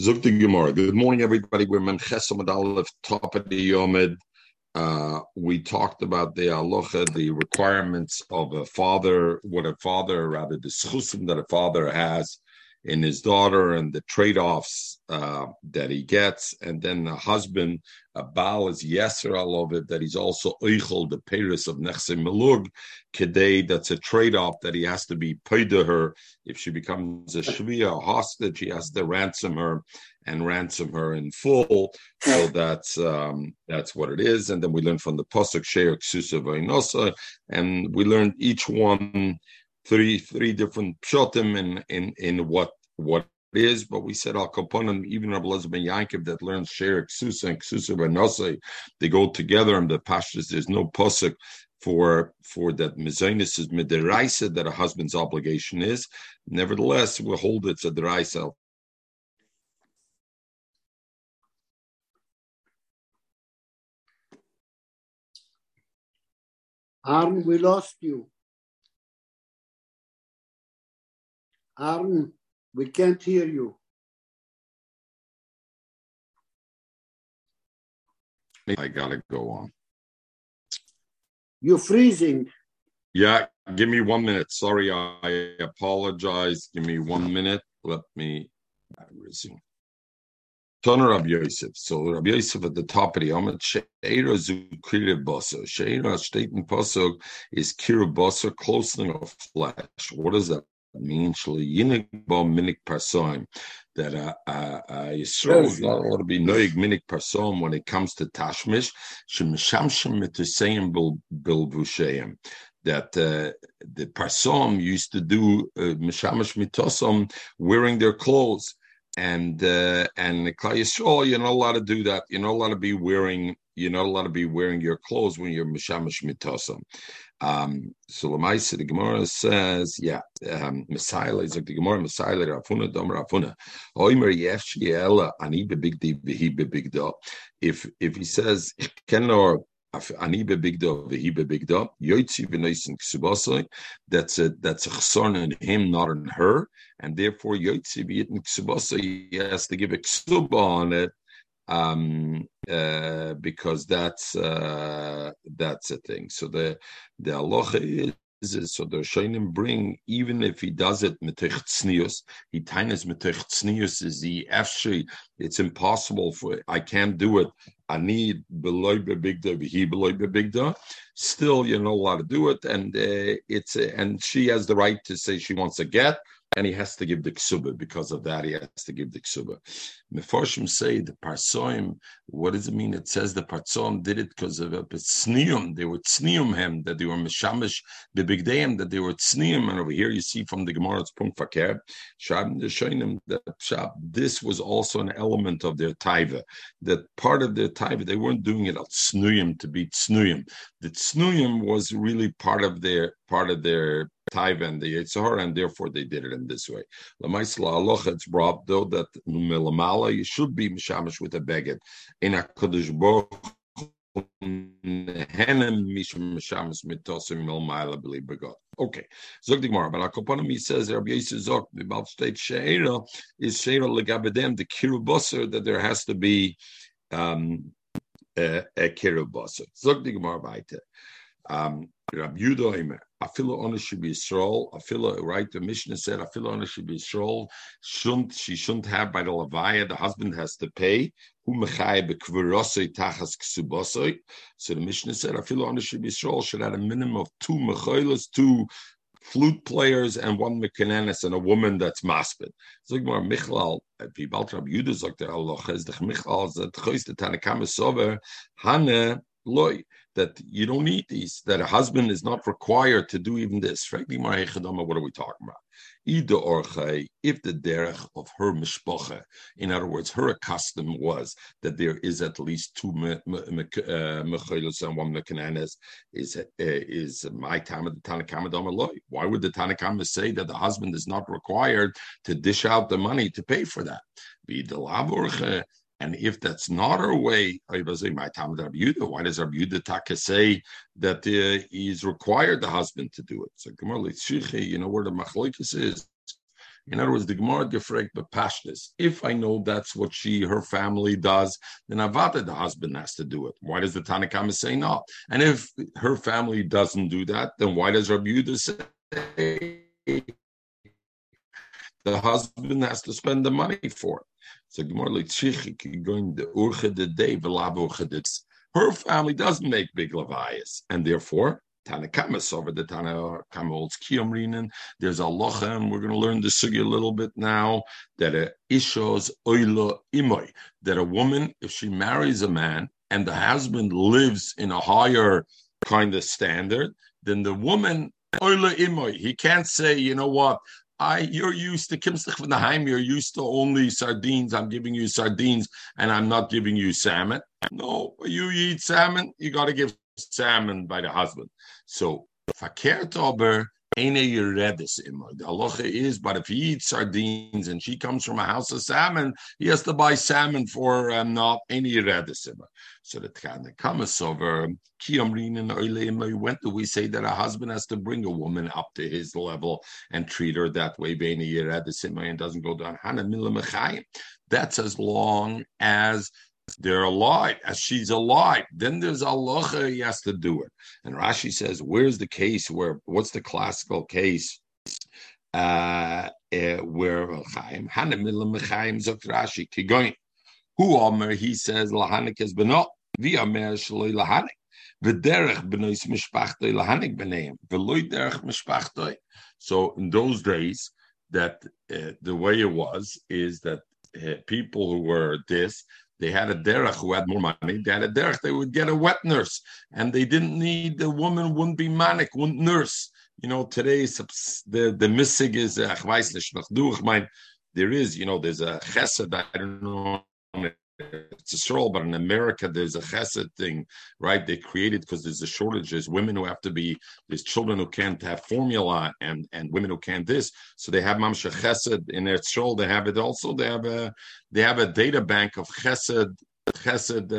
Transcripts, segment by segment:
Zukti Gemara. Good morning, everybody. We're Menchesam Aleph, top of the Yomid. Uh, we talked about the aloha, the requirements of a father, what a father, rather the schusim that a father has in his daughter and the trade-offs uh, that he gets, and then the husband, a Baal is yeser all of it, that he's also eichel the Paris of nechse melug kedei. That's a trade-off that he has to be paid to her if she becomes a shvia, a hostage. He has to ransom her and ransom her in full. So that's um, that's what it is. And then we learn from the pasuk sheir ksusa and we learned each one three three different pshotim in in in what what it is, but we said oh, al kaponim, even Rabbi Elazar Yankov that learns share ksusa and ksusa they go together and the pashas. There's no posuk for for that mezainis is midiraisa that a husband's obligation is. Nevertheless, we hold it's a deraisa. Aaron, we lost you. Aaron, we can't hear you. I gotta go on. You're freezing. Yeah, give me one minute. Sorry, I apologize. Give me one minute. Let me resume. Toner Rabbi Yosef. So Rabbi Yosef at the top of the Amid Sheira Zukira Bosa. Sheira Pasuk is Kira Bosa, closening of flesh. What does that mean shleyinig bo minik parsoim that uh, uh, Yisrael is not allowed to be noig minik parsoim when it comes to tashmish shemishamshem mitusayim bilvusheim that uh, the parsom used to do mishamish uh, mitosom wearing their clothes and uh, and Klal Yisrael, you're not allowed to do that. You're not allowed to be wearing. You're not allowed to be wearing your clothes when you're mishamish mitosom. Um, so Lamaisa, the Gemara says, yeah, um, Messiah is like the Gemara, Messiah, Rafuna, Dom Rafuna. Oimer Yefshi Ella, Ani big Behi Bebigda. If if he says, Kenor, Ani Bebigda, Vehi Bebigda, Yoitzi Venoisin Ksubasai, that's a that's a chson in him, not in her, and therefore Yoitzi Vietin Ksubasai, he has to give a ksuba on it um, uh, because that's uh, that's a thing. So the the aloha is is so the Shainim bring even if he does it mitech tznius, he tainas mitech tznius is the actually it's impossible for I can't do it. I need beloy bebigda he beloy bebigda. Still, you're not allowed to do it, and uh, it's and she has the right to say she wants a get and he has to give the ksuba. Because of that, he has to give the ksuba. Mefarshim say the parsoim. What does it mean? It says the parsoim did it because of a tznium. They were tznium him that they were mishamish the big day that they were tznium. And over here you see from the Gemara it's punkt fakir shab the that. This was also an element of their taiva. That part of their taiva they weren't doing it al tznuyim to be tznuyim. The tznuyim was really part of their part of their Taiva and the Yitzhar, and therefore they did it in this way. Lamaisla aloch, it's brought though that milamala you should be mishamish with a beged in a kodesh baruch. Okay, zog the Gemara, but Akoponomi says Rabbi Yisrael Zok about state sheira is sheira legabedem the kirubosser that there has to be um, a, a kirubosser. Zog the Gemara weiter. Um, Rabbi owner should be Yisrael. Afila, right? The Mishnah said owner should be Yisrael. Shouldn't she shouldn't have by the Levaya. The husband has to pay. So the Mishnah said Afila owner should be Yisrael should have a minimum of two mechoilas, two flute players, and one mekanenis, and a woman that's maspid. More Michlal, Pibalt Rabbi Yudah sagt der Allah, is the Michlal, Tanakam Sover, Hanne, loy that you don't need these that a husband is not required to do even this. What are we talking about? If the derech of her mishpacha in other words her custom was that there is at least two mechilos uh, and one mekananes is uh, is my time of the Tanakama Why would the Tanakama say that the husband is not required to dish out the money to pay for that? And if that's not our way, why does Rabbi Taka say that uh, he's required the husband to do it? So Gemara you know where the machlokes is. In other words, the Gemara gefragt bepashtis. If I know that's what she, her family does, then avada the husband has to do it. Why does the Tanakhama say no? And if her family doesn't do that, then why does Rabbi Yehuda say the husband has to spend the money for it? So Gemara going the urche the day Her family doesn't make big levias, and therefore Tanakama over the Tanakama holds Kiyomrinen. There's a locha, and we're going to learn the sugi a little bit now. That a ishos oila imoy. That a woman, if she marries a man and the husband lives in a higher kind of standard, then the woman oila imoy. He can't say, you know what, I you're used to kimstich from the heim, you're used to only sardines. I'm giving you sardines and I'm not giving you salmon. No, you eat salmon, you gotta give salmon by the husband. So fakert ober ene The halacha is, but if he eats sardines and she comes from a house of salmon, he has to buy salmon for um, not any yeredis So the Tchana comes over When do we say that a husband has to bring a woman up to his level and treat her that way? And doesn't go down. That's as long as they're alive, as she's alive. Then there's Allah, he has to do it. And Rashi says, where's the case where, what's the classical case? Uh, uh, where Chaim, Hanamilim Chaim Zok Rashi, Kigoin. Who Omer, he says, Lahanik is benot, Vi Omer Shaloi Lahanik. V'derech b'nois mishpachtoi lahanik b'neim, v'loi derech mishpachtoi. So in those days, that uh, the way it was is that uh, people who were this, they had a derech who had more money. They had a derech. They would get a wet nurse, and they didn't need the woman. Wouldn't be manic. Wouldn't nurse. You know, today the the missing is uh, there is. You know, there's a chesed. I don't know it's a stroll, but in America there's a chesed thing, right? They created because there's a shortage. There's women who have to be, there's children who can't have formula, and and women who can't this. So they have mamsha chesed in their stroll. They have it also. They have a they have a data bank of chesed chesed,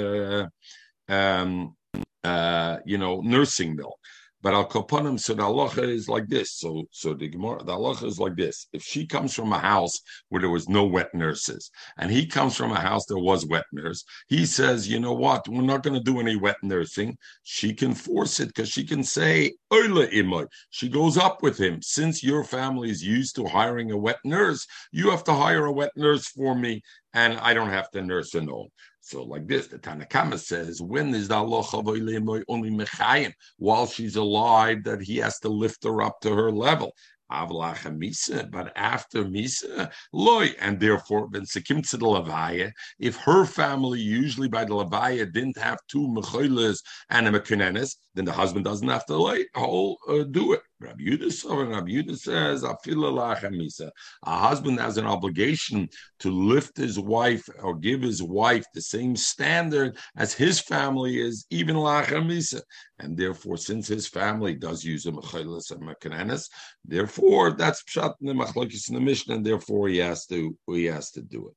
uh, um, uh, you know, nursing milk. But al koponim, so the halacha is like this. So, so the Gemara, the halacha is like this. If she comes from a house where there was no wet nurses, and he comes from a house that was wet nurse, he says, you know what, we're not going to do any wet nursing. She can force it because she can say, she goes up with him. Since your family is used to hiring a wet nurse, you have to hire a wet nurse for me, and I don't have to nurse a no. So like this, the Tanakama says, when is the Allah only mechayim while she's alive that he has to lift her up to her level? But after Misa, loy, and therefore ben sekim to the Levaya. If her family usually by the Levaya didn't have two mechoilas and a mekenenes, then the husband doesn't have to lay whole uh, do it. Rabbi Yudah Rabbi Yudah says. A husband has an obligation to lift his wife or give his wife the same standard as his family is, even Misa. And therefore, since his family does use a mechoilas and mekenenes, therefore that's pshat in the machlokes in the Mishnah, and therefore he has to he has to do it.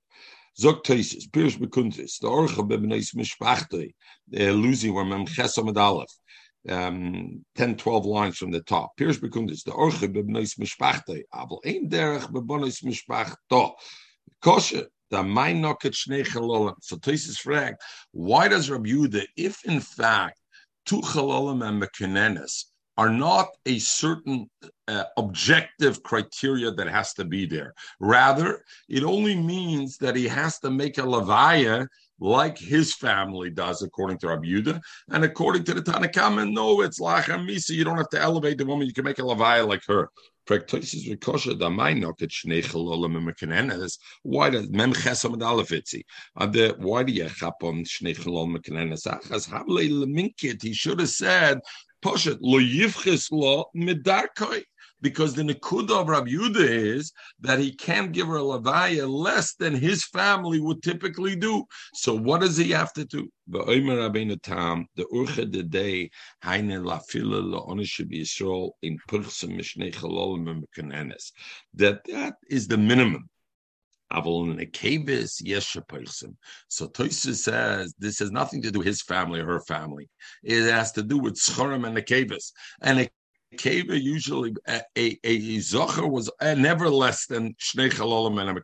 Taisis, Pirish Bekuntis, the Orcha Bebneis Mishpachtoi, losing where Mem Chesamad Aleph um, 10, 12 lines from the top. Piers Bekundis, the Orche bebnois mishpachte, abel ein derech bebonois mishpachto. Kosher, the mein noket shnei chalolim. So Tosis frag, why does Rabbi Yehuda, if in fact two chalolim and mekenenes are not a certain uh, objective criteria that has to be there. Rather, it only means that he has to make a levaya like his family does, according to Rabbi Yudah, and according to the Tanakhama, no, it's lachem misa. You don't have to elevate the woman; you can make a levaya like her. Why does mem chesam alafitzi? Uh, why do you chap on shnei chalol mekenenes? Achas ah, havle leminkit. He should have said, "Poshet lo yivches lo midarkoi." Because the Nakuda of Rabbi Yudah is that he can't give her a Levaya less than his family would typically do. So what does he have to do? The Urcha the day, Haine Lafila La'onishib Yisrael in Purchsim Mishnei Chalolim That that is the minimum. So Toysa says this has nothing to do with his family or her family. It has to do with Schorim and the Kavis. And a nekeva, usually a, a, a zocher was uh, never less than shnei chalolim and a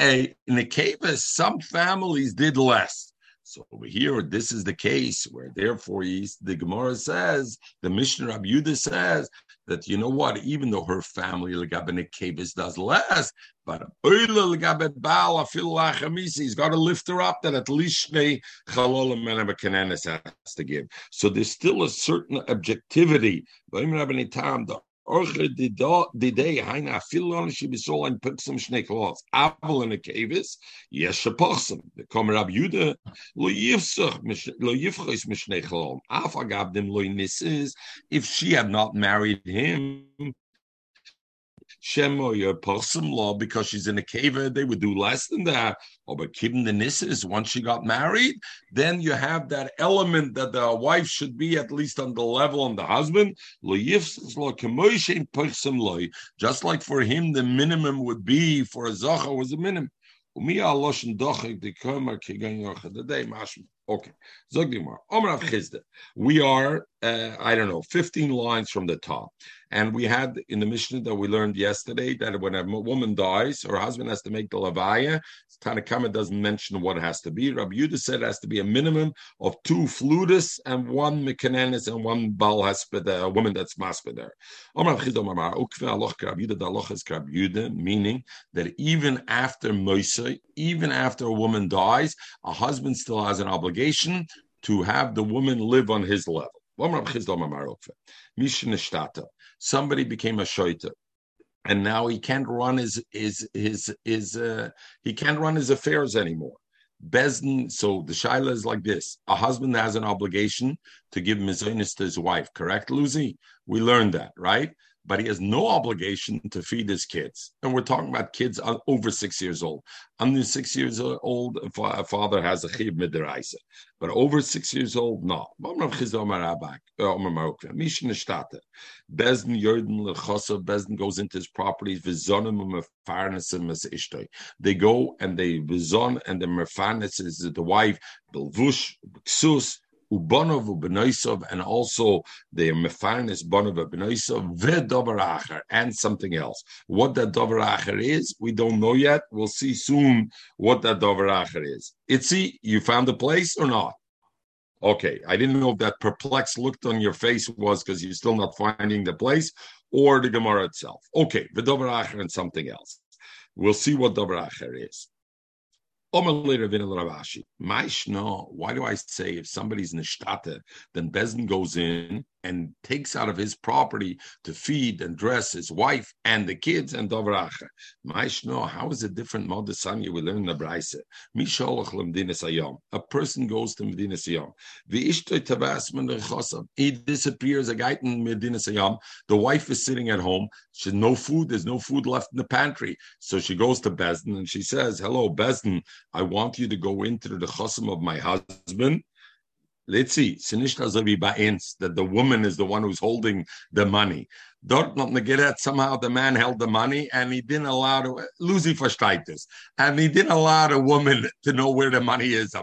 A nekeva, some families did less. So over here, this is the case where therefore the Gemara says, the Mishnah Rabbi Yudah says that you know what, even though her family Legabe does less, but he's got to lift her up that at least they has to give. So there's still a certain objectivity. Orche didei haina afil onishi bisol ein piksum shnei klos. Aval in a kavis, yes shapochsum. The Komer Rab Yuda lo yifsuch lo yifchos mishnei chlom. Af agab dem lo nisis. If she had not married him, Shemo your person law because she's in a cave, eh, they would do less than that. Or but keeping the nisses once she got married, then you have that element that the wife should be at least on the level on the husband. Just like for him, the minimum would be for a zacha was a minimum. Okay, We are, uh, I don't know, 15 lines from the top. And we had in the Mishnah that we learned yesterday that when a woman dies, her husband has to make the Levaya. Tanakama doesn't mention what it has to be. Rabbi Yudah said it has to be a minimum of two flutists and one mekanenis and one bal haspeder, a woman that's maspeder. Meaning that even after Moisei, even after a woman dies, a husband still has an obligation to have the woman live on his level. Somebody became a shoita, and now he can't run his his his his uh, he can't run his affairs anymore. Bezdin, so the shaila is like this: a husband has an obligation to give mizonis to his wife. Correct, Lucy? We learned that, right? But he has no obligation to feed his kids. And we're talking about kids over six years old. Under six years old, a father has a chiv midiraisa, but over six years old, no. Uh, Bezdin Bezdin goes into his properties. They go and they vizon and the merfanis is the wife, bilvush, ksus, Ubonov ubenoisov, and also the mefarnes bonov ubenoisov ve'dover and something else. What that dover is, we don't know yet. We'll see soon what that dover is. Itzi, you found the place or not? Okay, I didn't know if that perplexed look on your face was because you're still not finding the place or the Gemara itself. Okay, dover and something else. We'll see what dover is. Why do I say if somebody's nishtata, then Bezin goes in and takes out of his property to feed and dress his wife and the kids and Dovracha. Maishno, how is it different Modesanya we learn in the Braise? A person goes to Medina Sayam. He disappears a guy in Medina Sayam. The wife is sitting at home. She no food, there's no food left in the pantry. So she goes to Bezdin and she says, Hello, Bezdin, I want you to go into the chosam of my husband let's see, that the woman is the one who's holding the money. Dort not negeret, somehow the man held the money and he didn't allow to Lucy this. And he didn't allow the woman to know where the money is,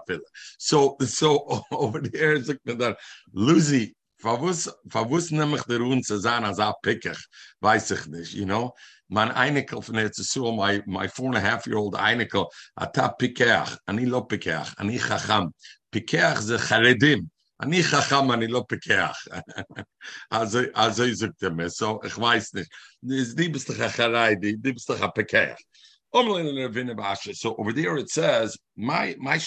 So so over there is that uh, Lucy Favus favus nämlich der un zu sein als weiß ich nicht, you know. Einekel von my, my four and a half year old Einekel, ata picker, ani lo picker, ani chacham, פיקח זה חרדים. אני חכם, אני לא פיקח. also, also ich sagte mir so, ich weiß nicht, es liebst dich Chareidi, liebst dich Pekach. So over there it says, "My my And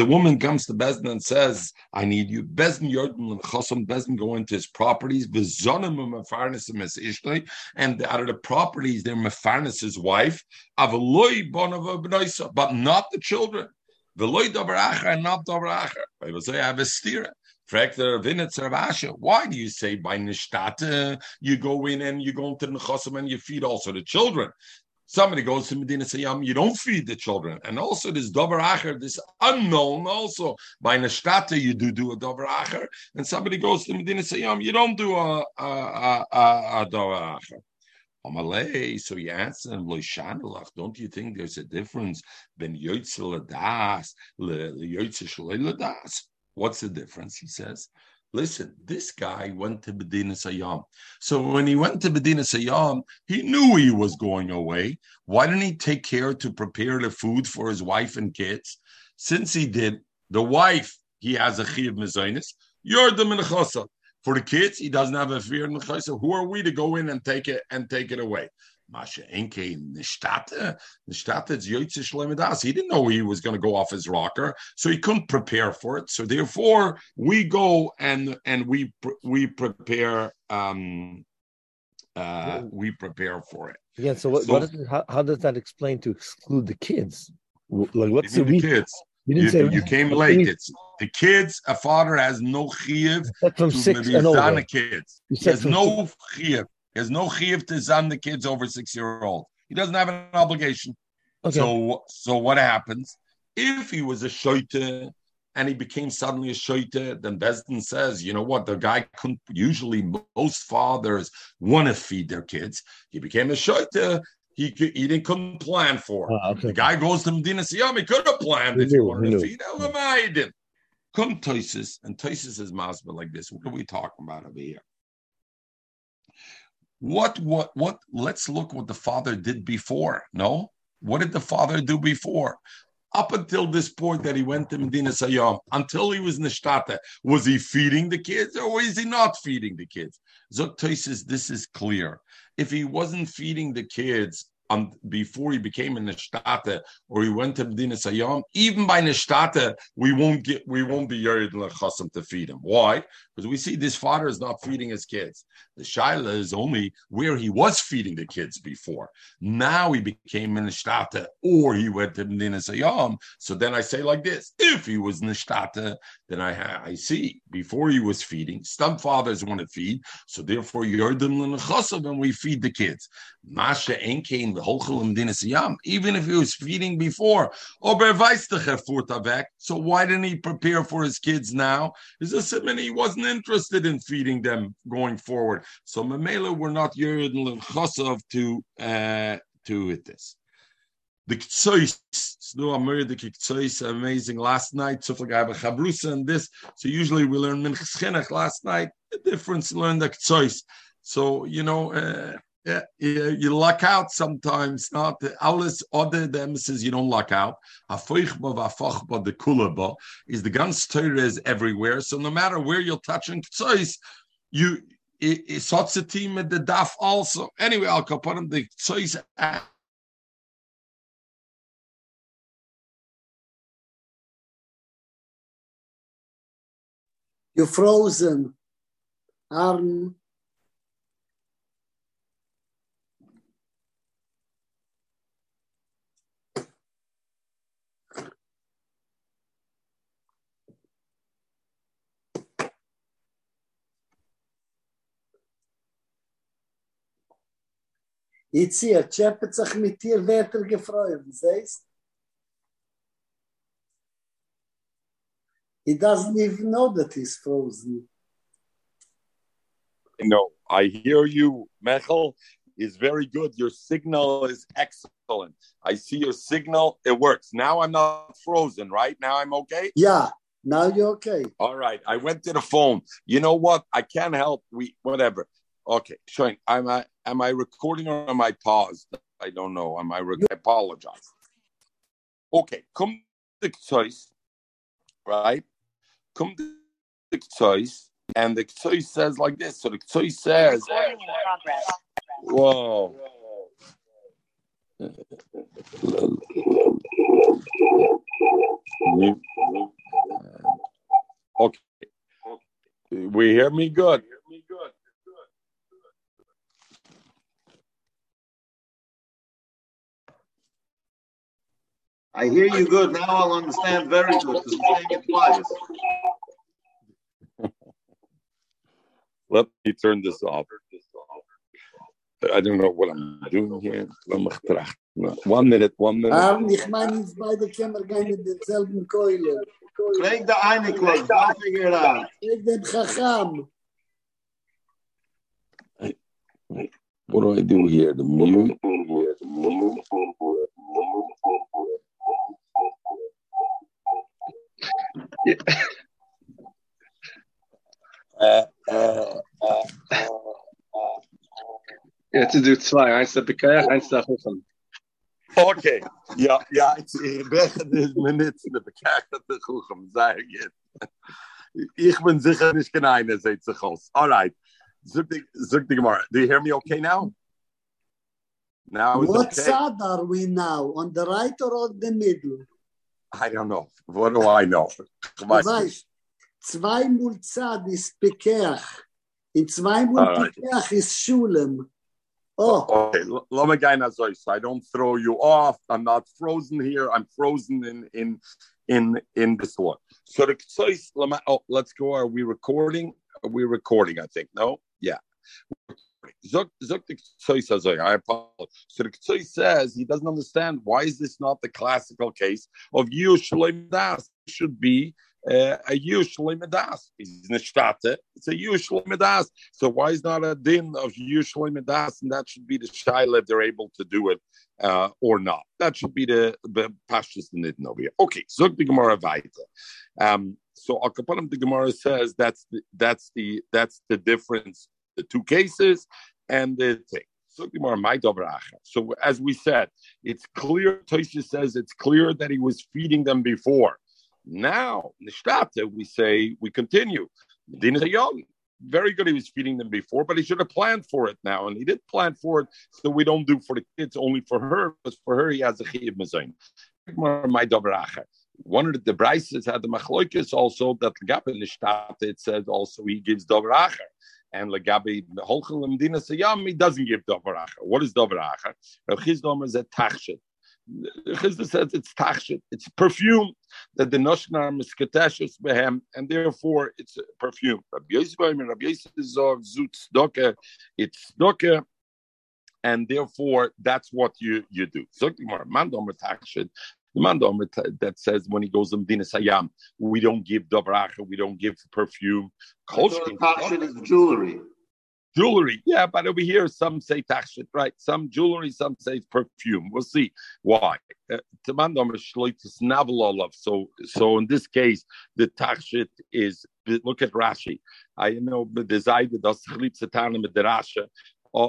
the woman comes to Bezdin and says, "I need you." Bezdin Yordan Chosam Bezdin go into his properties. And out of the properties, they're mefarnes his wife. But not the children. Veloy davar and not davar I will say I have a stira. Why do you say by Nishtate you go in and you go into the Nechosim and you feed also the children? Somebody goes to Medina Sayyam, you don't feed the children. And also this Dover Acher, this unknown also. By Nishtate you do do a Dover Acher. And somebody goes to Medina Sayyam, you don't do a, a, a, a, Dover Acher. Amalei, so you answer him, don't you think there's a difference ben Yoitzel Das, le Yoitzel Das? What's the difference? He says, listen, this guy went to Medina Sayyam. So when he went to Medina Sayyam, he knew he was going away. Why didn't he take care to prepare the food for his wife and kids? Since he did, the wife, he has a chiv mezainis. You're the minchasa. For the kids, he doesn't have a fear in the Who are we to go in and take it and take it away? Masha Enke. Nishtate is Yoitzish He didn't know he was going to go off his rocker, so he couldn't prepare for it. So therefore, we go and and we we prepare um uh we prepare for it. Yeah. so what, so, what is how, how does that explain to exclude the kids? Like what's the, the kids? You didn't you, say you came late. It's the kids. A father has no chiyuv from to six and over. kids. He has no chiyuv. He has no chiyuv to zan the kids over six year old. He doesn't have an obligation. Okay. So, so what happens if he was a shoite and he became suddenly a shoite? Then Besdin says, you know what? The guy couldn't. Usually, most fathers want to feed their kids. He became a shoite he he didn't couldn't plan for. Oh, okay. The guy goes to Medina Siyam, he could have planned he if knew, he wanted he to feed Elamai, he didn't. Come Toises, and Toises is masba like this. What are we talking about over here? What what what let's look what the father did before. No? What did the father do before? Up until this point that he went to Medina Sayyam, until he was Nishtata, was he feeding the kids or was he not feeding the kids? Zok says this is clear if he wasn't feeding the kids um, before he became a nishtata or he went to Medina Sayyam, even by nishtata, we won't get we won't be yarid lechasim to feed him. Why? Because we see this father is not feeding his kids. The shaila is only where he was feeding the kids before. Now he became a nishtata or he went to Medina Sayyam. So then I say like this: if he was nishtata, then I I see before he was feeding. Some fathers want to feed, so therefore yardim lechasim and we feed the kids. Masha enkein even if he was feeding before. So why didn't he prepare for his kids now? Is this I he wasn't interested in feeding them going forward. So Mamela were not Yerid Chosov to uh, to it this. The Ktsois, no Amir the Ktsois, amazing last night. So I have a Chabrusa and this. So usually we learn Minchas last night. The difference learn the Ktsois. So you know. Uh, yeah, you luck out sometimes. Not alles other them says you don't luck out. The kulaba is the guns Torah is everywhere. So no matter where you're touching tzois, you it's team at the daf also. Anyway, I'll him the tzois. You're frozen, Arn. Itzia, Tschepet sich mit dir weiter gefreut, siehst? He doesn't even know that he's frozen. No, I hear you, Mechel. Is very good. Your signal is excellent. I see your signal. It works. Now I'm not frozen, right? Now I'm okay? Yeah. Now you're okay. All right. I went to the phone. You know what? I can't help. We whatever. Okay, showing. Am I am I recording or am I paused? I don't know. Am I? Re- I apologize. Okay, come the choice, right? Come the choice, and the choice says like this. So the choice says, "Whoa." Okay. We hear me good. I hear you good. Now I'll understand very good because you're saying it twice. Let me turn this off. I don't know what I'm doing here. One minute, one minute. Um, ich meine, uns beide können wir gehen mit derselben Keule. Krieg der eine Quote, I'll figure it out. Krieg den Chacham. What do I do here? The mute? Jetzt sind es zwei, eins der Bekehr, eins der Hoffen. Okay, ja, ja, ich breche die Minute in der Bekehr, das ist gut, ich. zu sagen, ich bin sicher nicht kein einer, seht sich aus. All right, zurück die, zurück die Gemara. Do you hear me okay now? Now is What okay? side are we now, on the right or on the middle? I don't know. What do I know? Du weiß nicht. weißt, zweimal Zad ist Pekeach. In zweimal Mulzad ist Schulem. Oh, Okay, l- let so I don't throw you off. I'm not frozen here. I'm frozen in in in in this one. So the lema- oh, let's go. Are we recording? Are we recording? I think no. Yeah. The I apologize. So the says he doesn't understand why is this not the classical case of Yushlim Das? It should be uh, a Yushlim Das. It's a Yushlim Das. So why is not a din of Yushlim Das? And that should be the shaila if they're able to do it uh, or not. That should be the, nidin over here. Okay, Zok the Gemara weiter. Um, so Akapanim the Gemara says that's the, that's the that's the difference, the two cases and the thing. So as we said, it's clear. Tosha says it's clear that he was feeding them before. Now, Nishtate, we say we continue. Very good. He was feeding them before, but he should have planned for it now, and he did plan for it. So we don't do for the kids, only for her. Because for her, he has a chiyuv mezayin. My. One of the, the Brises had the machloikis also that Legabe Nishtate, it says also he gives dobracha. And Legabe Holchel Medina Sayam, he doesn't give dobracha. What is dobracha? Rav Chizdom is a tachshit. Chizda says it's tachshit, it's perfume that the noshnar miskateshes behem, and therefore it's a perfume. Rabbi Yosef and Rabbi zog zut tzedakah, it's tzedakah, and therefore that's what you you do. The Gemara, tachshit. The man that says when he goes to Medina Sayam, we don't give dobracha, we don't give perfume. I thought Kolshkin- Tachshit is jewelry. jewelry. Yeah, but over here, some say tachshit, right? Some jewelry, some say perfume. We'll see why. Uh, Tamandom is shloitis navel So, so in this case, the tachshit is. Look at Rashi. I know Seite das Chlit Satan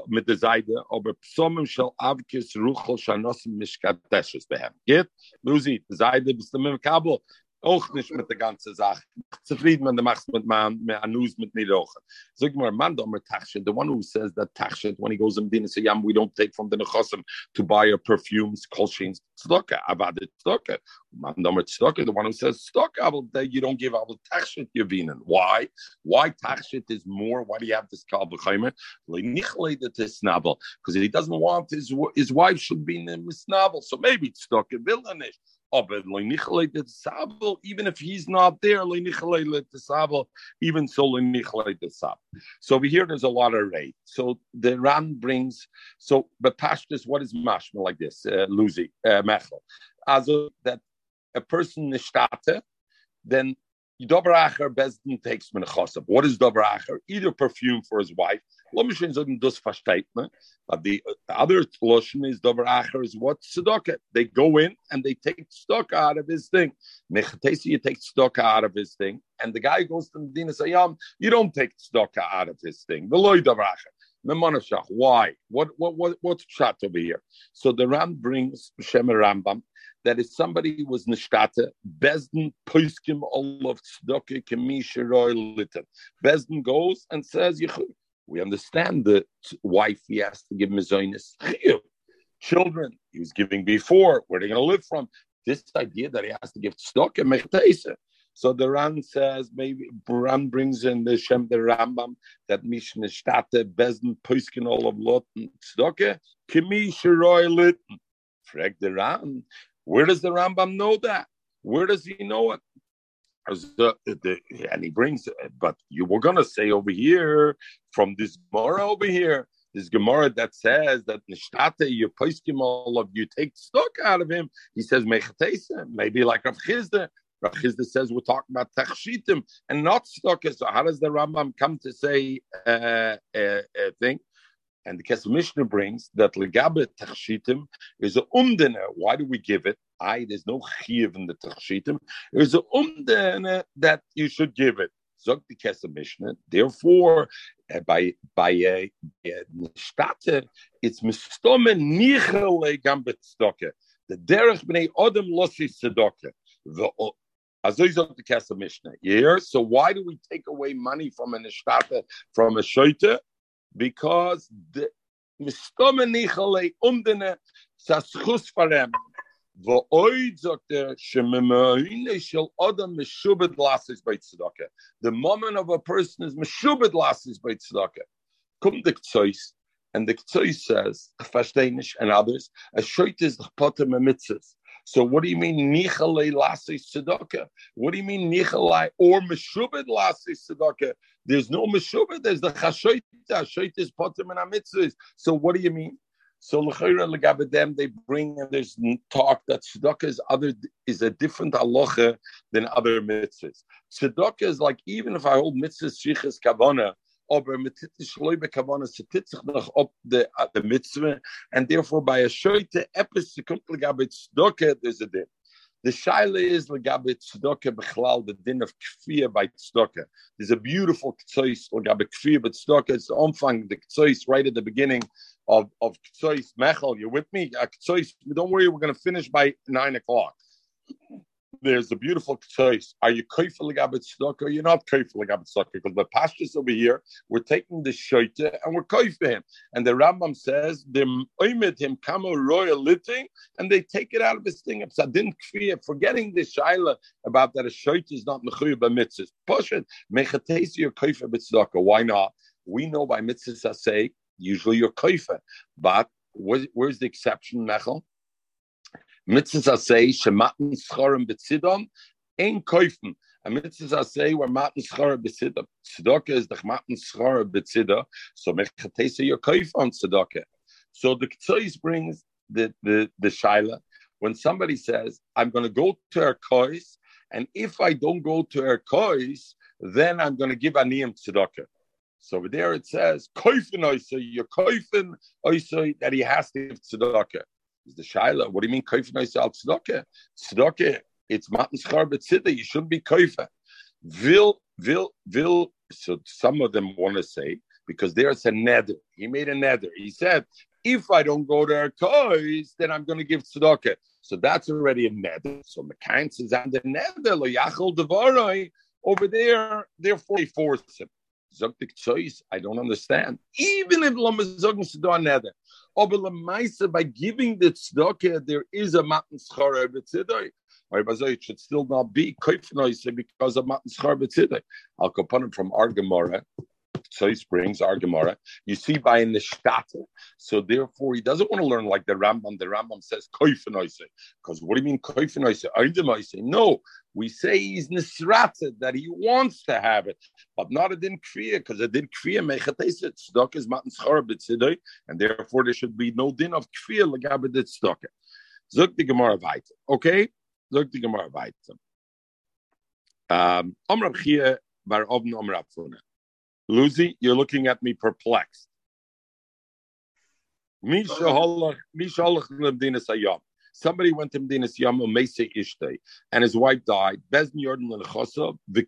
mit der Seite, aber Psomim shall avkis ruchel shanosim mishkateshes behem. Geht? Lucy, die Seite bist du mit dem Kabel. Auch nicht mit der ganzen Sache. Zufrieden, machst mit man, mit Anus, mit Nirochen. Sag mal, man domer tachshit, the one who says that tachshit, when he goes in Medina Sayyam, we don't take from the Nechosim to buy our perfumes, kolshins, tzedakah, avad tzedakah. Man domer tzedakah, the one who says tzedakah, well, that you don't give avol tachshit yavinin. Why? Why tachshit is more? Why do you have this kal b'chaymer? Le'nichle that is snabel, because he doesn't want his his wife should be in the misnabel. So maybe tzedakah villanish. Even if he's not there, even so. So over here, there's a lot of rate. So the Ran brings, so, but Pashtus, what is mashma like this, uh, Lucy, uh, Mechel? Also, that a person nishtate, then Dobracher Bezdin takes menachosab. What is Dobracher? Either perfume for his wife. Me show you this verstatement. But the, the äh, other lotion is Dobracher is what tzedakah. They go in and they take tzedakah out of his thing. Mechatesi, you take tzedakah out of his thing, and the guy goes to Medina Sayyam. You don't take tzedakah out of his thing. The loy Dobracher. Memonashach. Why? What what what what's shot over here? So the Ran brings Shem Rambam that if somebody was nishtate, Bezdin poiskim all of tzedakah kemi litten. Bezdin goes and says. We understand the wife he has to give mizonis. Children he was giving before, where are they going to live from? This idea that he has to give tzedakah mechteisa. So the Ran says maybe Ran brings in the Shem the Rambam that Mishnah State Bezdin poiskin all of lot tzedakah kemi litten. Frag the Ran. Where does the Rambam know that? Where does he know it? And he brings but you were to say over here from this Gemara over here, this Gemara that says that Nishtate, you of you take stock out of him. He says maybe like Rav Chizda. Rav Chizda says we're talking about tachshitim and not stock. So how does the Rambam come to say uh, uh, uh, thing? And the Kesef Mishnah brings that legabe tachshitim is a umdene. Why do we give it? I there's no chiv in the tachshitim. There's a umdene that you should give it. Zog the Kesef Mishnah. Therefore, by by a uh, it's mistome nichele gam betzoke. The derech bnei odem losi tzedakah. The Azoy zog the Kesef Mishnah. Here, so why do we take away money from a nishtate from a shoite? Because the mistome nichele umdene saschus farem. The moment of a person is meshubed lasis by tzedakah. Come the ktsois, and the ktsois says, Chafashtenish and others, a shoit is the potem mitzvahs. So what do you mean nichalei lasis tzedakah? What do you mean nichalei or meshubed lasis tzedakah? There's no meshubed. There's the chashoit. Chashoit is potem and mitzvahs. So what do you mean? So l'chayra legabedem they bring and there's talk that tzedakah is other is a different halacha than other mitzvahs. Tzedakah is like even if I hold mitzvahs shichas kavana, aber mitzitzich loy bekavana setitzich noch up the uh, the mitzvah, and therefore by a shoyte epis kommt legabed tzedakah there's a din. The shaila is legabe tzedakah bechlal the din of kfir by tzedakah. There's a beautiful ktsois legabe kfir but tzedakah. It's the omfang the ktsois right at the beginning of of Ktsois Mechel. You're with me? Uh, Ktsois, don't worry, we're going to finish by nine o'clock. There's a beautiful Ktsois. Are you tzedakah or you're not koifel legabit tzedakah? Because the pastures over here, we're taking the shoita and we're koifel him. And the Rambam says, they oimid him kamo royal litting, and they take it out of his thing. Psadin kfiyah, forgetting the shaila about that a shoita is not mechuyah by mitzvahs. Push it. Mechatesi koifel b'tzedakah. Why not? We know by mitzvahs say usually you're koifa. But where's, where's the exception, Mechel? Mitzvahs say shematin schorim betzidon ein koifen. A mitzvahs say where matin schorim betzidon. Tzedakah is the matin schorim betzidon. So mechatesa your koif on tzedakah. So the Ktsois brings the the the shaila when somebody says, "I'm going to go to her kois," and if I don't go to her kois, then I'm going to give aniyim tzedakah. So over there it says, Koifin Oisa, you're Koifin Oisa that he has to give tzedakah. Is the Shaila, what do you mean Koifin Oisa al tzedakah? Tzedakah, it's Matan Schar Betzida, you shouldn't be Koifin. Vil, vil, vil, so some of them want to say, because there's a nether. He made a nether. He said, if I don't go to toys, then I'm going to give tzedakah. So that's already a nether. So Mekain says, and the nether, lo yachol over there, therefore he forced him. Zoktik choice, I don't understand. Even if Sidon Nether. Aber Lamaisa, by giving the tzedakah, there is a matan schara b'tzidai. It should still not be koifnoise because of matan b'tzidai. I'll go upon it from Argamora. So he brings Gemara. You see by in the shtata. So therefore, he doesn't want to learn like the Rambam. The Rambam says koifenoise. Because what do you mean koifenoise? No, we say he's nisrata that he wants to have it, but not a din kriya because a din kriya mechateset tzedakah is matan b'tzidoi, and therefore there should be no din of kriya legabe dit tzedakah. Zok the Gemara weiter. Okay, zok the Gemara weiter. Um, Omrav Chia bar Ovn Funa. Lucy, you're looking at me perplexed. Somebody went to Medinas Yam Mese Ishte, and his wife died. Bezn Yordan Lechosa, the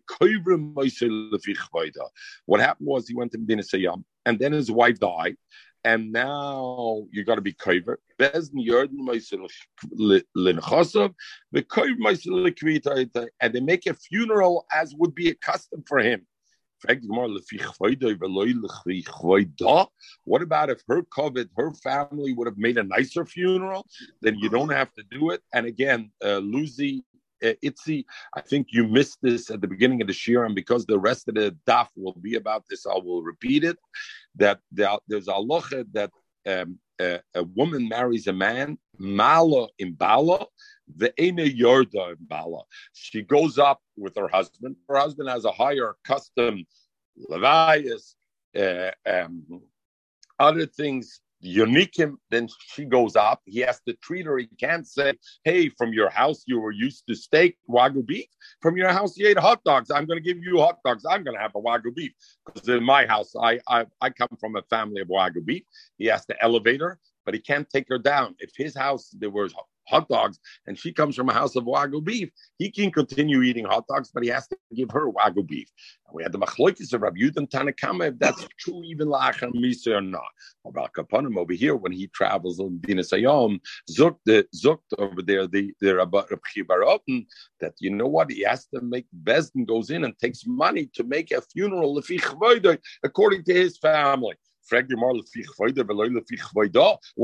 What happened was he went to Medinas Yam, and then his wife died, and now you got to be kover. Bezn Yordan Mese Lechosa, the kover and they make a funeral as would be a custom for him. What about if her covet, her family would have made a nicer funeral? Then you don't have to do it. And again, uh, Lucy, uh, Itzi, I think you missed this at the beginning of the year, and because the rest of the daf will be about this, I will repeat it. That there, there's a locha that um, a woman marries a man, malo in She goes up with her husband. Her husband has a higher custom, levias, uh, um, other things unique him, then she goes up. He has to treat her. He can't say, Hey, from your house, you were used to steak, wagyu beef. From your house, you ate hot dogs. I'm going to give you hot dogs. I'm going to have a wagyu beef. Because in my house, I, I, I come from a family of wagyu beef. He has to elevate her, but he can't take her down. If his house, there was hot dogs and she comes from a house of wagyu beef, he can continue eating hot dogs, but he has to give her wagyu beef. And we had the machlokes of Rabbi Yudan Tanakama if that's true even lachar misa or not. About Kapanim over here when he travels on Dina Sayom, Zukt Zukt over there the the Rabbi Baroten that you know what he has to make Besdin goes in and takes money to make a funeral according to his family. What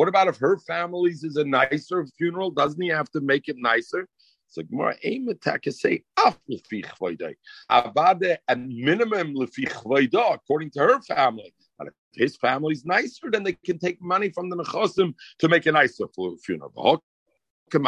about if her family's is a nicer funeral? Doesn't he have to make it nicer? So Gemara aim attack say af Abade at minimum according to her family. But if his family's nicer, then they can take money from the nechosim to make a nicer funeral. And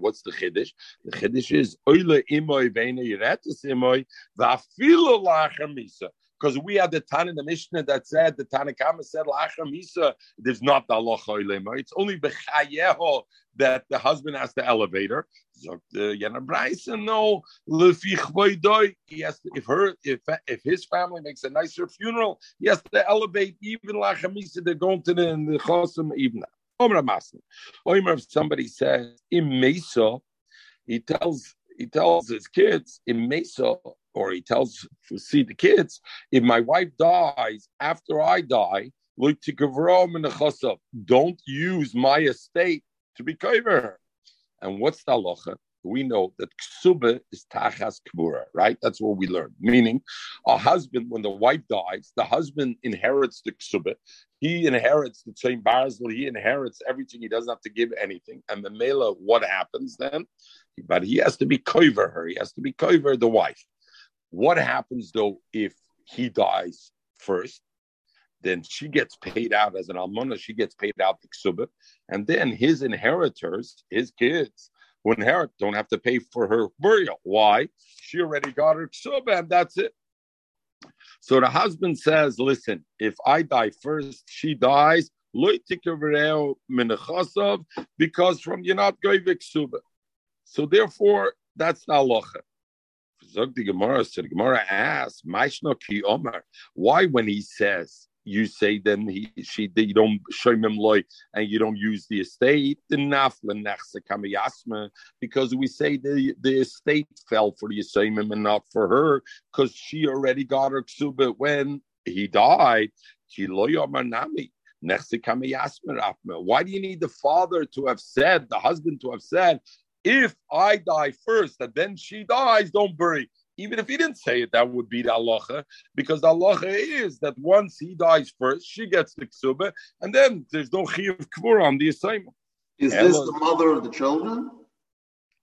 what's the chiddush? The chiddush is oile imoy veina yiretus imoy va'afilu lachem misa because we had the Tan in the Mishnah that said the Tanakama said Misa. There's not the Allah It's only Bechayeho that the husband has to elevate her. Uh, Yana Bryson, no, he has to, if her if if his family makes a nicer funeral, he has to elevate even Lacham Misa. They're going to the, the Chosim even. Omer Maslim. Omer if somebody says in Mesa, he tells he tells his kids in Mesa or he tells to see the kids, if my wife dies after I die, don't use my estate to be her. And what's the halacha? We know that ksuba is tachas kbura, right? That's what we learn. Meaning, a husband, when the wife dies, the husband inherits the ksuba. He inherits the same barzil. He inherits everything. He doesn't have to give anything. And the mela, what happens then? But he has to be cover her. He has to be cover the wife. What happens though if he dies first? Then she gets paid out as an almana. She gets paid out the ksuba, and then his inheritors, his kids, who inherit, don't have to pay for her burial. Why? She already got her ksuba, and that's it. So the husband says, "Listen, if I die first, she dies." Because from you're not going ksuba. So therefore, that's the halacha. Zog the Gemara, the Gemara asks, ki Omar, why when he says you say then he she you don't show him loy and you don't use the estate because we say the the estate fell for the Yisayim and not for her because she already got her ksuba when he died. Why do you need the father to have said, the husband to have said, if I die first and then she dies, don't bury. Even if he didn't say it, that would be the halacha, because the halacha is that once he dies first, she gets the ksuba, and then there's no chiyuv kvur on the assignment. Is this the mother of the children?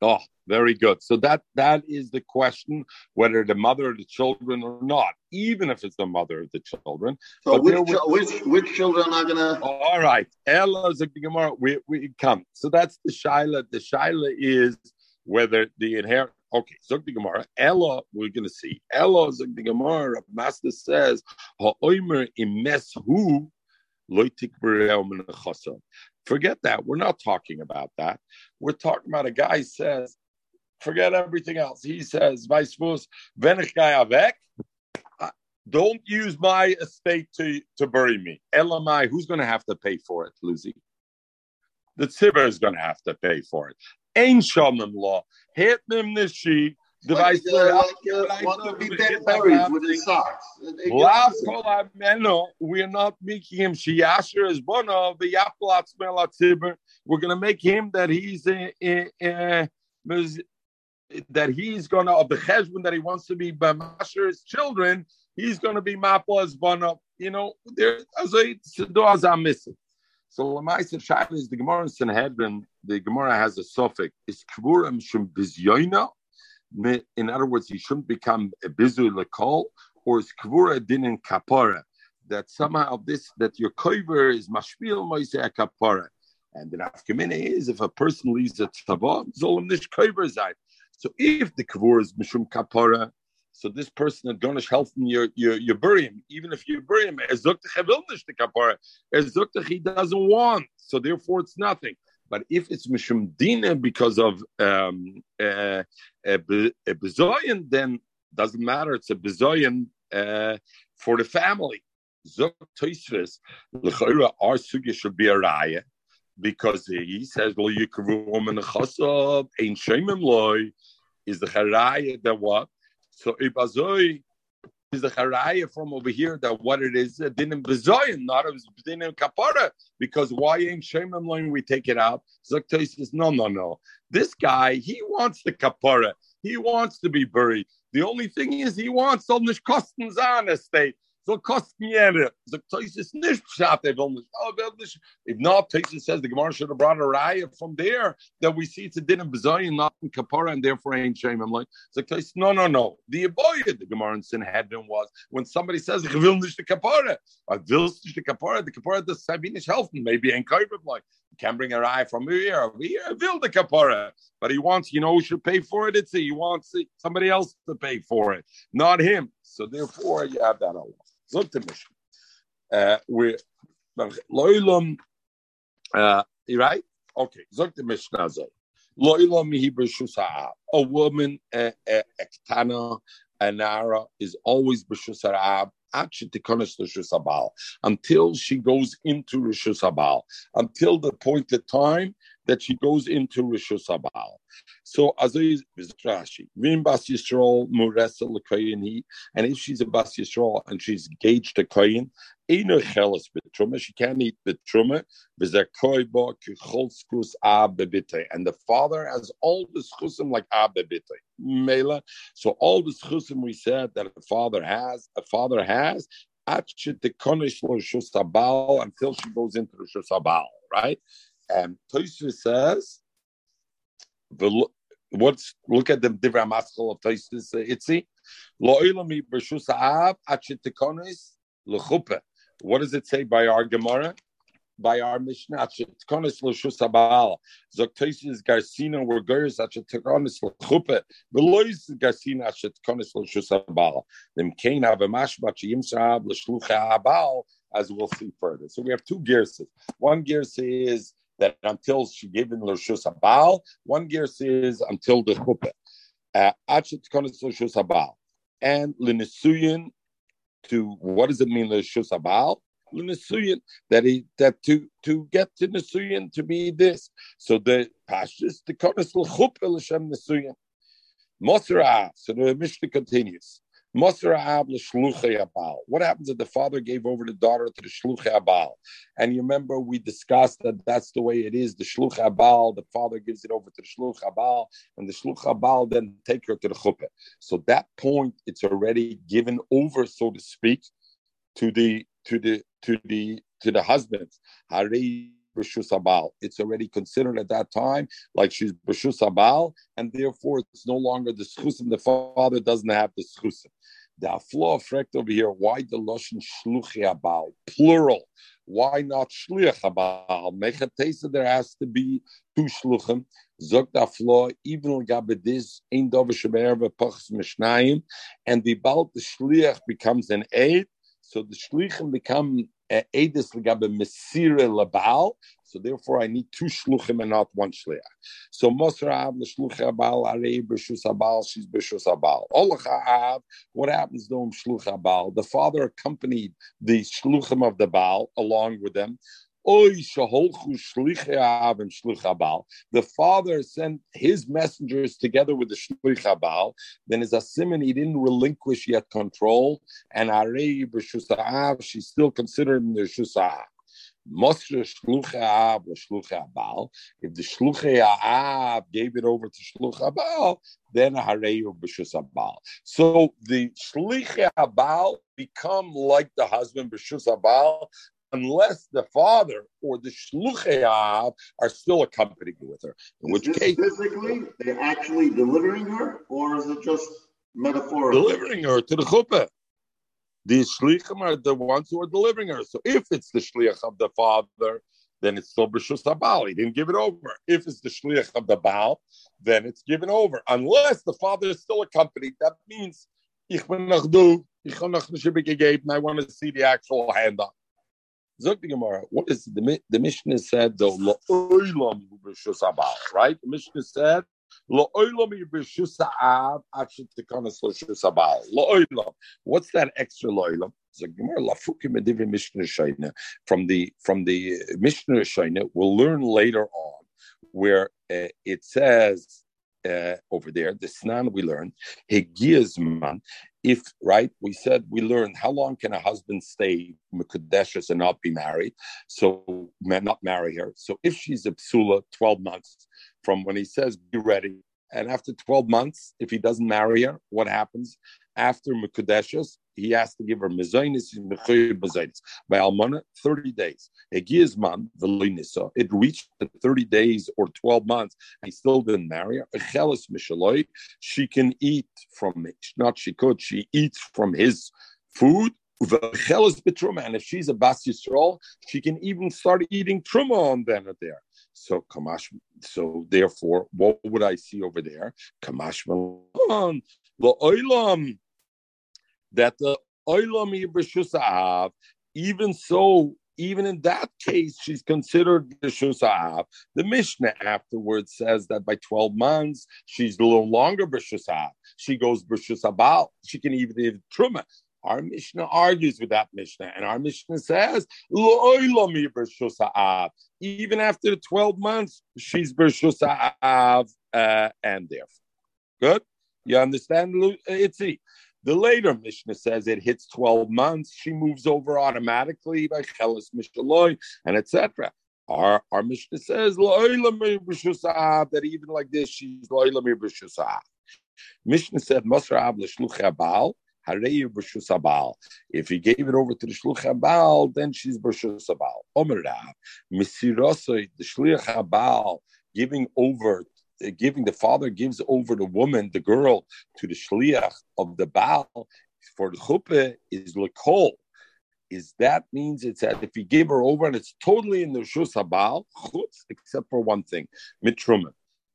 Oh, very good. So that that is the question, whether the mother of the children or not, even if it's the mother of the children. So which, which which children are gonna? all right, Ella Gemara. We we come. So that's the shaila. The shaila is whether the inherit. Okay, Zog the Gemara. Ella, we're going to see. Ella, Zog the Gemara. Master says, "Ha'omer imes hu loitik Forget that. We're not talking about that. We're talking about a guy says, forget everything else. He says, vice avek, don't use my estate to, to bury me. Elamai, who's going to have to pay for it, Lucy? The tzibber is going to have to pay for it. Ain't shamim law. Hit them sheet. Device like, uh, be dead buried with his socks. We're not making him shiyasher as bono We're going to make him that he's a, a, a, that he's going to of the cheshbon that he wants to be b'masher his children. He's going to be mapla as bono. You know, there as I do as I'm missing. So Lamaisa Shaila is the Gemara in Sanhedrin. The Gemara has a suffix. Is kvurim shum bizyoina in other words, he shouldn't become a bizu lekol or is kvura din in kapara. That somehow of this that your koiver is mashpil moise kapara. And the nafkamina is if a person leaves a tzava, zolim nish koiver zayt. So if the kvura is mishum kapara, so this person at Gonish help him, you you you bury him, even if you bury him, as he doesn't want, so therefore it's nothing. But if it's mishum dina because of um, uh, a, bezoyan, then doesn't matter. It's a bezoyan uh, for the family. Zok l'chayra our sugya should be a raya because he says lo yikru woman chasab ein shemim loy is the charaya that what so ibazoi is the charaya from over here that what it is uh, dinim bezoyin not a dinim kapara because why ain't shemim loy we take it out? Zaktais says no no no. This guy he wants the kapara. He wants to be buried. The only thing is he wants all the kosten an estate so kosten jene. So Toises nicht pshat, er will nicht. Oh, will nicht. If not, Toises says the Gemara should have brought a raya from there that we see it's a din of bezoyin, not in kapara, and therefore ain't shame. I'm like, so Toises, no, no, no. The avoid the Gemara in Sanhedrin was when somebody says, I will nicht the kapara. I will nicht the kapara. The kapara does Sabinish helfen. Maybe ain't kind like, can bring a raya from here, here, will the kapara. But he wants, you know, who should pay for it? It's a, he wants somebody else to pay for it, not him. So therefore, you have that Allah. Sagt der Mishnah. Uh, we loilum, uh, right? Okay, sagt der Mishnah. Loilum Hebrew A woman, a ektana, a nara is always b'shus until she goes into Rishus Habal, until the point of time that she goes into Rishus Habal. So Aziz is Rashi. Vim Bas Yisrael Muresa L'Koyin and if she's a Bas Yisrael and she's engaged to Koyin, Eino Chelis B'Truma, she can't eat B'Truma, V'Zakoi Bo Kichol Skus A Bebite. And the father has all the schusim like A Bebite. Mela. So all the schusim we said that the father has, a father has, until she goes into the Shusabal, right? And Tosfos says, what's look at the Divra Maskal of Tosfos Itzi, Lo ilami b'shus ha'av achitikonis l'chupe. What does it say by our Gemara? By our Mishnah, achitikonis l'shus ha'baal. Zoktosis Garcina were gers achitikonis l'chupe. Velois Garcina achitikonis l'shus ha'baal. Them kain have a mashbat shiyim sha'av l'shlucha ha'baal, as we'll see further. So we have two gears. One gear is that until she gave in Lashus Abal, one gear says until the Chuppah. Uh, and Linisuyin to what does it mean Lashus Abal? Linisuyin that he that to to get to Nisuyin to be this. So the Pashas the Konis Chuppah Lashem Nisuyin. Mosra. So the Mishnah continues. What happens if the father gave over the daughter to the shluchei abal? And you remember we discussed that that's the way it is. The shluchei abal, the father gives it over to the shluchei abal, and the shluchei abal then take her to the chuppah. So that point, it's already given over, so to speak, to the to the to the to the husband. B'shus Abal. It's already considered at that time like she's B'shus Abal, and therefore it's no longer the schusim. The father doesn't have the schusim. The flaw effect over here, why the Lashon Shluchi Abal? Plural. Why not Shliach Abal? Mechatesa, there has to be two Shluchim. Zok da flaw, even Gabedis, Ein Dov Shemer V'Pachs Mishnayim, and the Bal, the Shliach becomes an aid, so the Shlichim become Edis Legabe Mesire Labal, so therefore, I need two shluchim and not one shliach. So Mosra the shluch abal arei b'shus abal she's b'shus abal. Olachav. What happens to him shluch abal? The father accompanied the shluchim of the baal along with them. The father sent his messengers together with the shluch abal. Then as a he didn't relinquish yet control, and arei b'shus she's still considered in the shusah. Moshe Shluchei Ab Shluchei Abal. If the Shluchei Ab gave it over to Shluchei Abal, then Hareyu B'Shus Abal. So the Shluchei Abal become like the husband B'Shus Abal, unless the father or the Shluchei Ab are still accompanying with her. In which case, physically, they're actually delivering her, or is it just metaphorically delivering her to the chuppah? The shlichim are the ones who are delivering her. So if it's the shliach of the father, then it's still b'shus habal. He didn't give it over. If it's the shliach of the baal, then it's given over. Unless the father is still accompanied, that means ich bin noch du, ich nicht gegeben. I want to see the actual hand the Gemara. What is the the Mishnah said though? Right? The Mishnah said What's that extra the Gemara Lafukim Mishnah from the from the Mishnah Shaina. We'll learn later on where uh, it says uh, over there the Snan we learned Hegiyazman. If right, we said we learned how long can a husband stay Mekudeshes and not be married, so not marry her. So if she's a psula, twelve months from when he says be ready, and after 12 months, if he doesn't marry her, what happens? After Mekudeshes, he has to give her mezainis by almana 30 days. It reached the 30 days or 12 months, and he still didn't marry her. She can eat from it. Not she could, she eats from his food. The echelis betruma, and if she's a Bas Yisrael, she can even start eating truma on then or there. So kamash. So therefore, what would I see over there? Kamash malon the oilam that the oilam even so, even in that case, she's considered b'shusa'av. The Mishnah afterwards says that by 12 months, she's no longer b'shusa'av. She goes b'shusa'bal. She can even eat truma. Our Mishnah argues with that Mishnah, and our Mishnah says, even after the 12 months, she's Bershus uh, and therefore. Good? You understand, Itzi? The later Mishnah says it hits 12 months, she moves over automatically by Chelis Mishaloi and etc. Our, our Mishnah says that even like this, she's Mishnah said, Masra Abal, if he gave it over to the Shluch Habal, then she's Bershus Habal. Omerah, Misirosoi, the Shluch Habal, giving over, giving the father gives over the woman, the girl, to the Shliach of the Baal for the Chuppah is Lakol. Is that means it's that if he gave her over and it's totally in the Shus Habal, except for one thing, Mitruma.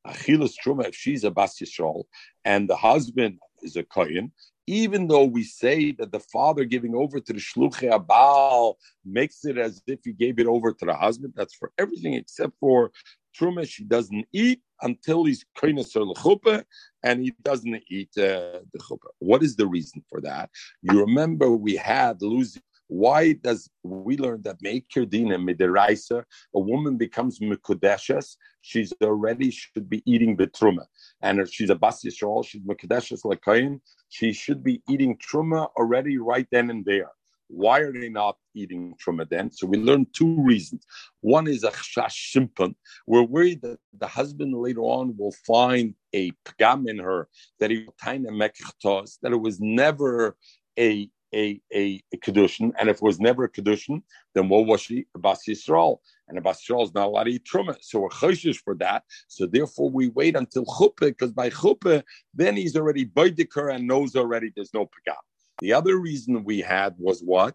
Achilas Truma, if she's a Bas Yisrael and the husband is a Kohen, even though we say that the father giving over to the shluchei abal makes it as if he gave it over to the husband, that's for everything except for truma. She doesn't eat until he's koineser lechuppah, and he doesn't eat uh, the chuppah. What is the reason for that? You remember we had losing. Why does we learn that Meikir Dina Midiraisa, a woman becomes Mekudeshes, she's already should be eating the truma. And if she's a Bas Yisrael, she's Mekudeshes Lakain, she should be eating truma already right then and there. Why are they not eating truma then? So we learned two reasons. One is a chash simpan. We're worried that the husband later on will find a pgam in her that he that it was never a a, a, a kedushin, and if it was never a kedushin, then what was she? A bas yisrael, and a bas yisrael is not allowed to eat truma. So we're choshish for that. So therefore, we wait until chuppah, because by chuppah, then he's already boidiker and knows already there's no pagam. The other reason we had was what?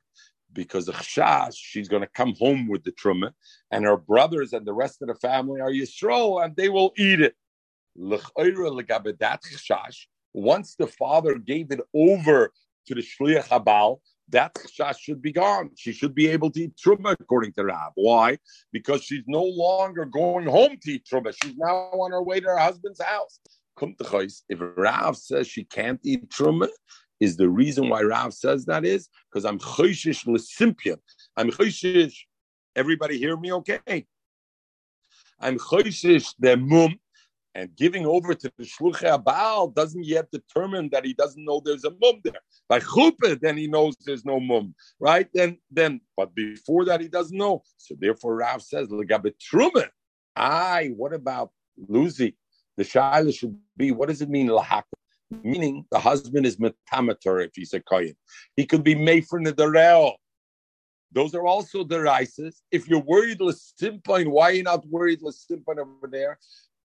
Because of chash, she's going to come home with the truma, and her brothers and the rest of the family are yisrael, and they will eat it. Once the father gave it over to the Shliach Habal, that chash should be gone. She should be able to eat truma according to Rav. Why? Because she's no longer going home to eat truma. She's now on her way to her husband's house. If Rav says she can't eat truma, is the reason why Rav says that is because I'm choishish lesimpian. I'm choishish. Everybody hear me okay? I'm choishish the mum and giving over to the shluchei Baal doesn't yet determine that he doesn't know there's a mum there. By chuppah, then he knows there's no mum, right? Then, then, but before that, he doesn't know. So therefore, Rav says, "Legabe truma." Aye, what about Lucy? The shaila should be, what does it mean, lahak? Meaning the husband is metamator if he's a kohen. He could be mefren the those are also the rices. If you're worried l'simpan, why are you not worried l'simpan over there?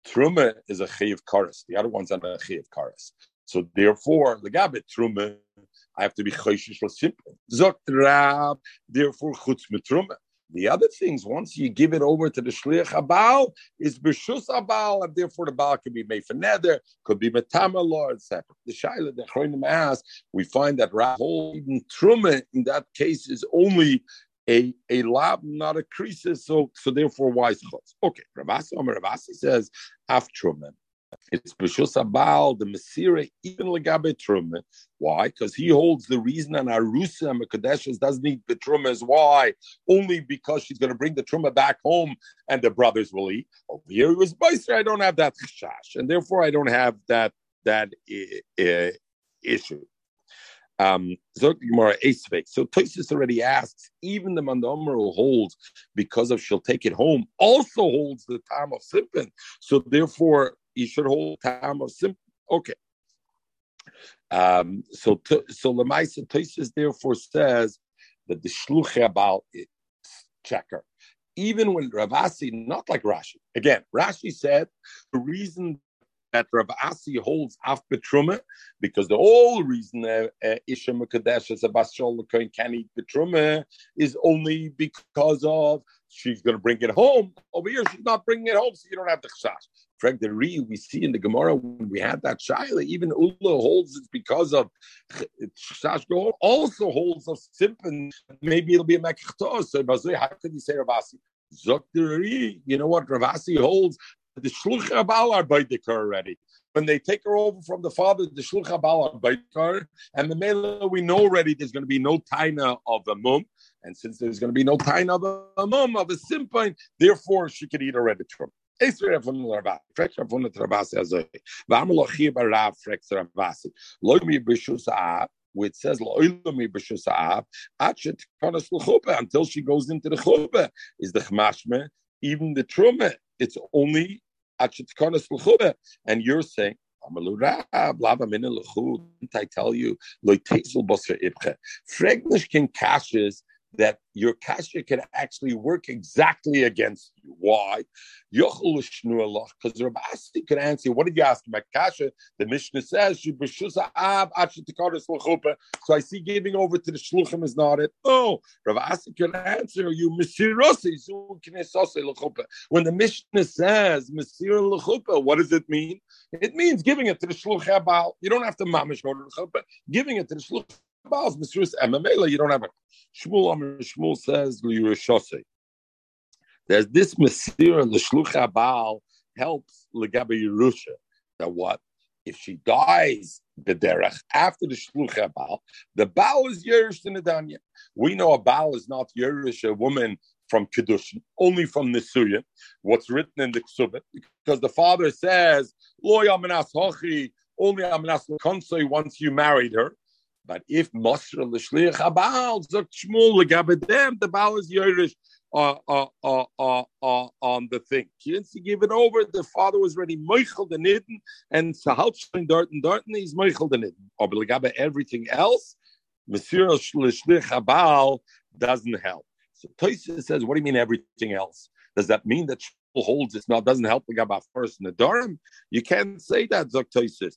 Truma is a chayiv karas. The other one's on a chayiv karas. So therefore, the gabit truma, I have to be chayshish simple. Zok rab, therefore chutz truma. The other things, once you give it over to the shliach abal, is b'shus abal, and therefore the baal can be made for nether, could be metama law, etc. The shaila that Chronim asks, we find that Rahol truma in that case is only a, a lab, not a creases. So, so therefore, is chutz? Okay, Ravasi Omer Ravasi says, af truman. It's Bishus Abal, the Mesira, even Legabe Truma. Why? Because he holds the reason and Arusa and Mekadeshes doesn't need the Truma is why? Only because she's going to bring the Truma back home and the brothers will eat. Over here it was Beiser, I don't have that chash, and therefore I don't have that that uh, issue. Um, so Tosis already asks, even the Mandomer who holds because of she'll take it home, also holds the time of Simpin. So therefore, you should hold time of Simpin. Okay. Um, so so Lemaisa Tosis therefore says that the Shluch it checker. Even when Ravasi, not like Rashi. Again, Rashi said the reason that Rav Asi holds af betruma because the whole reason uh, Isha Mekadesh is a Basshol can eat betruma is only because of she's going to bring it home. Over here, she's not bringing it home, so you don't have the chash. Frank the Re, we see in the Gemara when we had that shaila, even Ula holds it's because of chash also holds of simpan. Maybe it'll be a mekachtos. So how could you say Ravasi? Zok you know what Ravasi holds the shluch abal are baidikar already. When they take her over from the father, the shluch abal are baidikar, and the mela we know already there's going to be no taina of a mum, and since there's going to be no taina of a mum of a simpine, therefore she could eat already from. Esre von Rabbi, frex von der Rabasi azoi. Vam lo chi bar Rav frex Rabasi. Lo mi bishus a which says l'chuppah, until she goes into the chuppah, is the chmashme, even the truma, it's only and you're saying, I tell you, Fregnish can cashes that your kasha can actually work exactly against you. Why? Because Rabbi Asi could answer, what did you ask about kasha? The Mishnah says, so I see giving over to the shluchim is not it. Oh, Rabbi Asi can answer you, oh, when the Mishnah says, what does it mean? It means giving it to the shluch You don't have to mamish go to the. Giving it to the shluch Baal's Misrus Emamela, you don't have a Shmuel Amr Shmuel says. There's this Mesir and the Shlucha Baal helps Legabe Yerusha. That what? If she dies the derech after the Shlucha Baal, the Baal is Yerush in Adanya. We know a Baal is not Yerush, a woman from Kedushin, only from Nisuya, what's written in the Ksubit, because the father says, Lo Yamanas Hochi, only Yamanas Konsoi once you married her. But if Mosra l'shliach habal zok shmul legabedem, the Baal is Yerush on the thing. He give it over, the father was ready Michael the Nidden and Sahalshin Darton Darton, he's Michael the Nidden. Or oh, Legabe everything else, Monsieur l'shliach habal doesn't help. So Toysa says, what do you mean everything else? Does that mean that holds it's not doesn't help the Gabba first in the Durham? You can't say that. Zoktoisis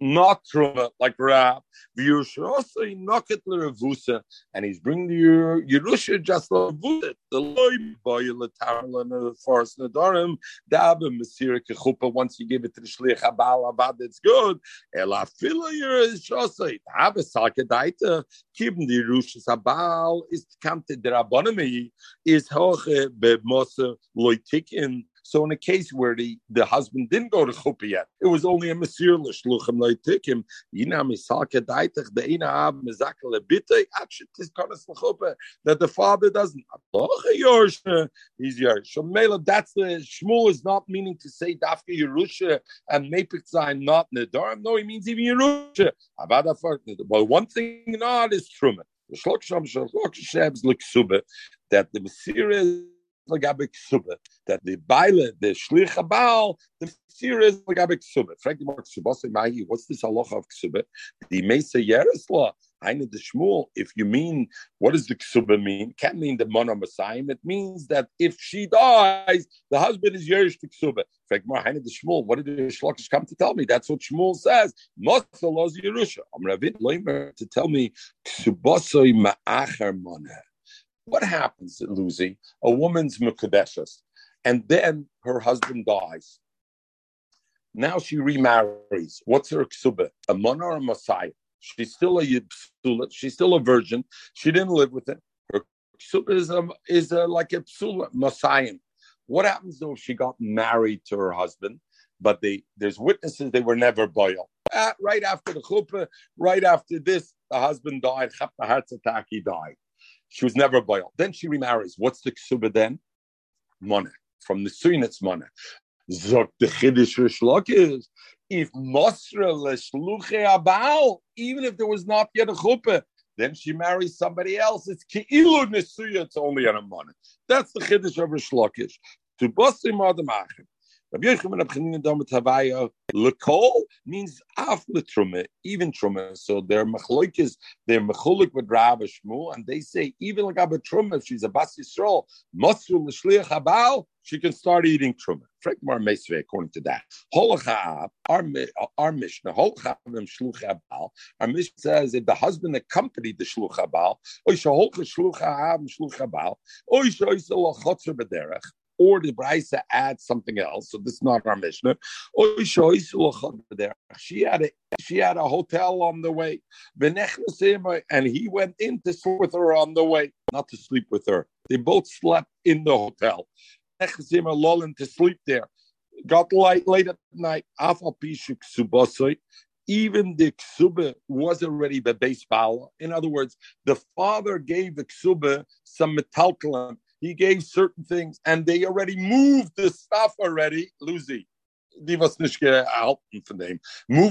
not truma like Rab. V'yushrosa noket lerevusa, and he's bringing the Yerusha just lerevusa. The loy boy letarla in the forest nadarim daba mesira kechupa. Once you give it to the shliach abal abad, it's good. Ela fila Yerusha daba sakadaita kibn the Yerusha abal is the rabbanami is hoche be mosa loytikin so in a case where the, the husband didn't go to chuppah yet, it was only a mesir l'shluchim loytikim. Yina misalke daitach deina ab mezaka lebite achit tiskonas l'chuppah that the father doesn't. He's Mela, that's the Shmuel is not meaning to say dafka Yerusha and Mepik sign not Nedarim. No, he means even Yerusha. But one thing not is Truman. That the Mesir Lagabe Ksuba, that the Baile, the Shlich Habal, the Sir is Lagabe Ksuba. Frankly, Mark Subase Mahi, what's this halacha of Ksuba? The Mesa Yeres law. Haina the Shmuel, if you mean, what does the ksuba mean? Can't mean the mono Messiah. It means that if she dies, the husband is Yerush the ksuba. Haina the Shmuel, what did the Shlokish come to tell me? That's what Shmuel says. Mosalos Yerusha. I'm Ravit Leimer to tell me ksubasoi ma'acher moneh. What happens, Lucy? A woman's mukadeshas, and then her husband dies. Now she remarries. What's her ksuba? A mona or a messiah? She's still a psula. She's still a virgin. She didn't live with him. Her ksuba is a, is a, like a psula, messiah. What happens though if she got married to her husband, but they, there's witnesses they were never boiled? Right after the chuppah, right after this, the husband died. Attack, he died. She was never boiled. Then she remarries. What's the ksuba then? Money. From the suin, it's money. Zok the chiddush Lakish. If Mosra l'shluche abal, even if there was not yet a chuppah, then she marries somebody else. It's keilu nesuya. It's only on a money. That's the chiddush of Rish Lakish. To bosim adamachim. Rabbi Yochanan Domet Havaya Lekol means af letruma, even truma. So they're machloikis, they're mechulik with Rabbi Shmuel, and they say even like Abba truma, if she's a bas Yisrael, masru l'shliach habal, she can start eating truma. Frekmar Mesve, according to that. Holachab, our our Mishnah, Holachab shluch habal. Our Mishnah says if the husband accompanied the shluch habal, oisha holcha shluch hab shluch habal, oisha oisha lachotzer or the Brisa adds something else. So this is not our Mishnah. She had a she had a hotel on the way, and he went in to sleep with her on the way, not to sleep with her. They both slept in the hotel. Lolin to sleep there. Got light late at night. Even the ksuba was already the base In other words, the father gave the ksuba some metalkalim he gave certain things, and they already moved the stuff already. Lucy. Move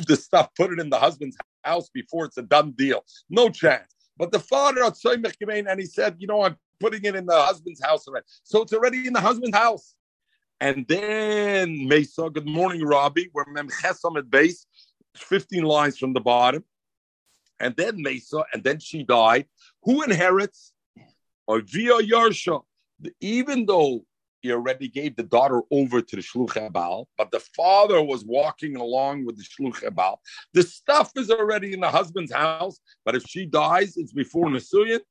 the stuff, put it in the husband's house before it's a done deal. No chance. But the father and he said, you know, I'm putting it in the husband's house already. So it's already in the husband's house. And then Mesa, good morning, Robbie. We're Memchesam at base, 15 lines from the bottom. And then Mesa, and then she died. Who inherits? Or via Yarsha even though he already gave the daughter over to the Shluch Ebal, but the father was walking along with the Shluch Ebal. The stuff is already in the husband's house, but if she dies, it's before Nasuyan.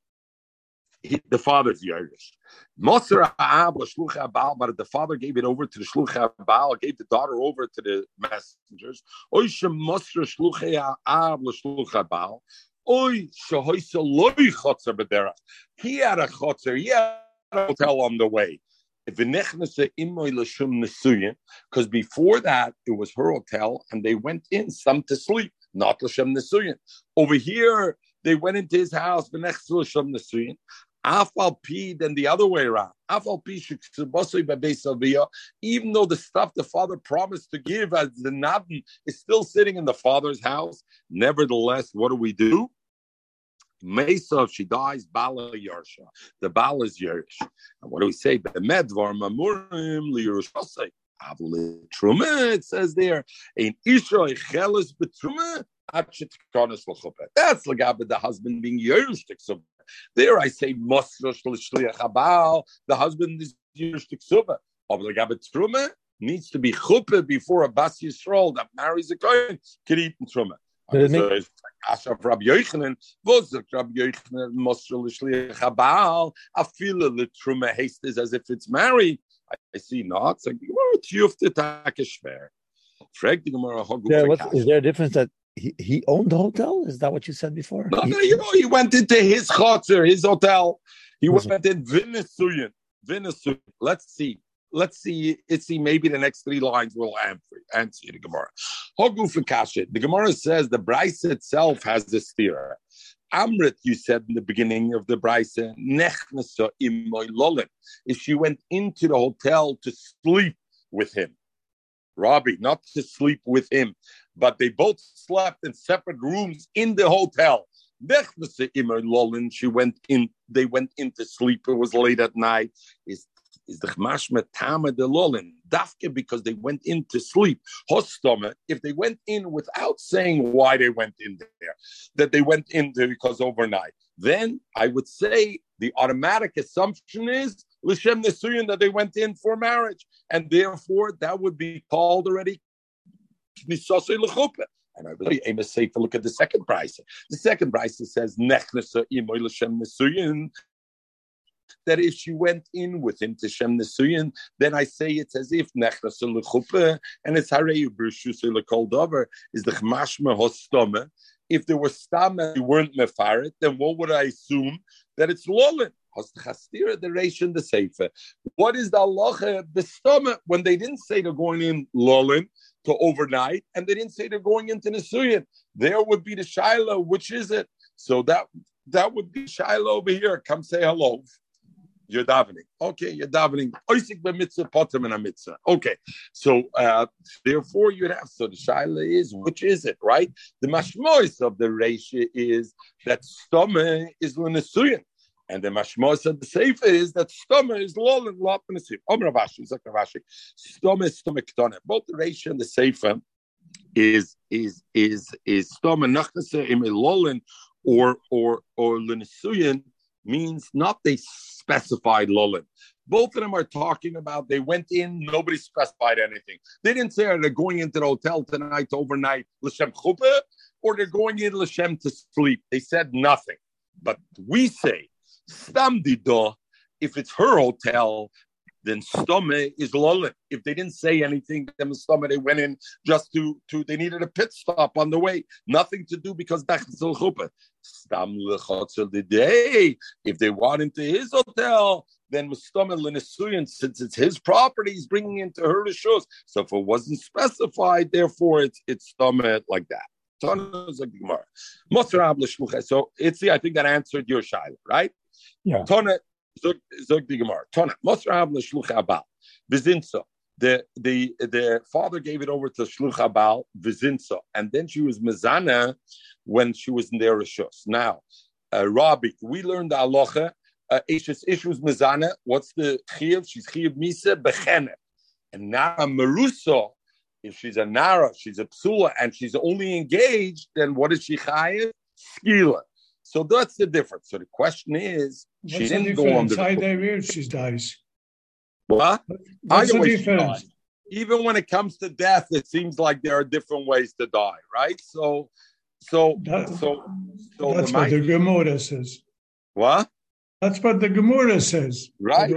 the father's Yerush. Moser Shluch Abal, but the father gave it over to the Shluch Abal, gave the daughter over to the messengers. Oisha Moser Shluch Ab Shluch Abal. Oy Shahoisa Loy Chotzer Bederach. He had a Chotzer, had hotel on the way. Because before that, it was her hotel, and they went in some to sleep, not Lashem Nesuyin. Over here, they went into his house, Lashem Nesuyin. Afal P, then the other way around. Afal P, even though the stuff the father promised to give as the Nadan is still sitting in the father's house, nevertheless, what do we do? Mesa, if she dies, Bala Yarsha. The Bala is Yersh. And what do we say? Medvar Mamurim Liyerushasei. Truma, it says there, in Isha Chelis Betruma, That's Lagab, the husband being Yerushtik. So there I say, Mosrosh Lishliach Abal, the husband is Yerushtik Suba. Of Lagab Truma needs to be chuppah before a Bas Yisrael that marries a Kohen can eat Truma. Make, of Rabbi Yochanan, was Rabbi Yochanan Moshe L'Shliach Habal, Afila L'Truma Hastes as if it's married. I see not. Like, well, Tiyufte Takeshver. Yeah, what, is there a difference that he, he owned the hotel? Is that what you said before? No, he, no, you know, he went into his chotzer, his hotel. He went in Venezuela. Venezuela. Let's see let's see, let's see, maybe the next three lines will answer, answer the Gemara. The Gemara says the Bryce itself has the steer. Amrit, you said in the beginning of the Bryce, if she went into the hotel to sleep with him, Robbie, not to sleep with him, but they both slept in separate rooms in the hotel. She went in, they went in to sleep. It was late at night. Is is the chmashma tama de lolin dafke because they went in to sleep. Hostoma, if they went in without saying why they went in there, that they went in there because overnight, then I would say the automatic assumption is l'shem nesuyin that they went in for marriage, and therefore that would be called already and I believe aim is safe to look at the second price. The second price says nechnesa imoy l'shem nesuyin that if she went in with him to Shem Nesuyin, then I say it's as if Lechuppe and it's Harei Lekol Dover is the Chmashma Hostome. If there was Stama, you weren't Mefaret, then what would I assume? That it's Lolin. Chastira the Ration the Sefer. What is the Allah bestoma when they didn't say they're going in Lolin to overnight and they didn't say they're going into Nisuyin? There would be the Shiloh, which is it? So that that would be Shiloh over here. Come say hello you're davening. Okay, you're davening. Oisik potem a mitzvah. Okay, so uh, therefore you'd have. So the shaila is, which is it, right? The mashmois of the ratio is that stoma is l'nesuyin. And the mashmos of the sefer is that stoma is lol and lot and the Omer Ravashi, Zak Ravashi. Stoma is stoma ketona. Both the ratio and the sefer is is is is stoma nachnase im or or or l'nesuyin means not they specified Lolin. Both of them are talking about they went in, nobody specified anything. They didn't say oh, they're they going into the hotel tonight overnight L'Shem Chuppah or they're going in L'Shem to sleep. They said nothing. But we say, Stam Dido, if it's her hotel, then stome is lolin. If they didn't say anything, then stome they went in just to to they needed a pit stop on the way, nothing to do because dachzil chuppah. Stam the day. If they want into his hotel, then stome l'nesuyin since it's his property, he's bringing into her shows. So if it wasn't specified, therefore it's it's stome like that. So it's the I think that answered your shaila, right? Yeah. Zog the Gemara. Tona. Mosrav l'shluch abal. Vizinso. The, the, the father gave it over to Shluch Abal, Vizinso, and then she was Mezana when she was in their Rishos. Now, uh, Rabbi, we learned the Alocha, uh, Ishes Mezana. What's the Chiv? She's Chiv Misa Bechene. And Nara Maruso, if she's a Nara, she's a Psula, and she's only engaged, then what is she Chayiv? Skila. So that's the difference. So the question is, What's she didn't go on the. How she dies? What? What's the difference? Even when it comes to death, it seems like there are different ways to die, right? So, so, that, so, so that's the what the Gemara says. What? That's what the Gemara says. Right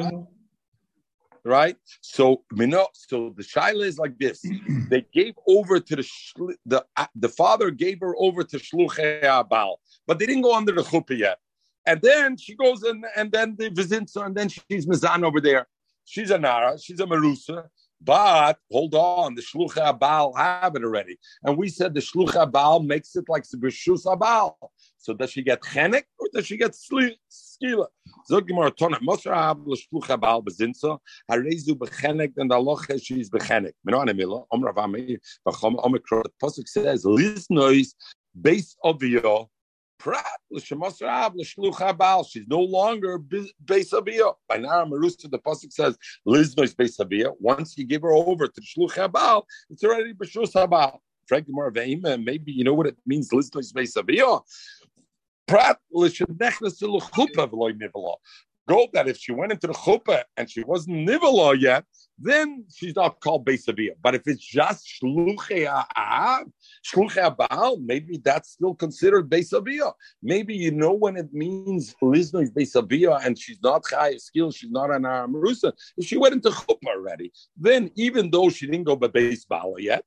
right? So know, so the shaila is like this: they gave over to the the uh, the father gave her over to shluchei abal, but they didn't go under the chuppah yet. And then she goes in, and then the visits and then she's mizan over there. She's a nara, she's a marusa. But hold on, the shlucha abal have it already, and we said the shlucha abal makes it like the b'shus abal. So does she get chenek or does she get skila? Zog Gemara Tona Mosra Ab L'Shlucha Baal Bezinsa Harezu Bechenek and Allah she's Bechenek. Mino Anemila Om Rav Amir Bachom Omikro. The pasuk says Liznois base of your She's no longer your. By now Marusa the pasuk says Liznois of. Once you give her over to Shlucha Baal, it's already B'Shus Baal. Frank maybe you know what it means. Liznois base of your. Prat Go that if she went into the chuppah and she wasn't nivala yet, then she's not called Beisavia. But if it's just shluchei baal, maybe that's still considered Beisavia. Maybe you know when it means Lizno is Beisavia and she's not high skill, she's not an Amarusa. If she went into chuppah already, then even though she didn't go by Beis yet,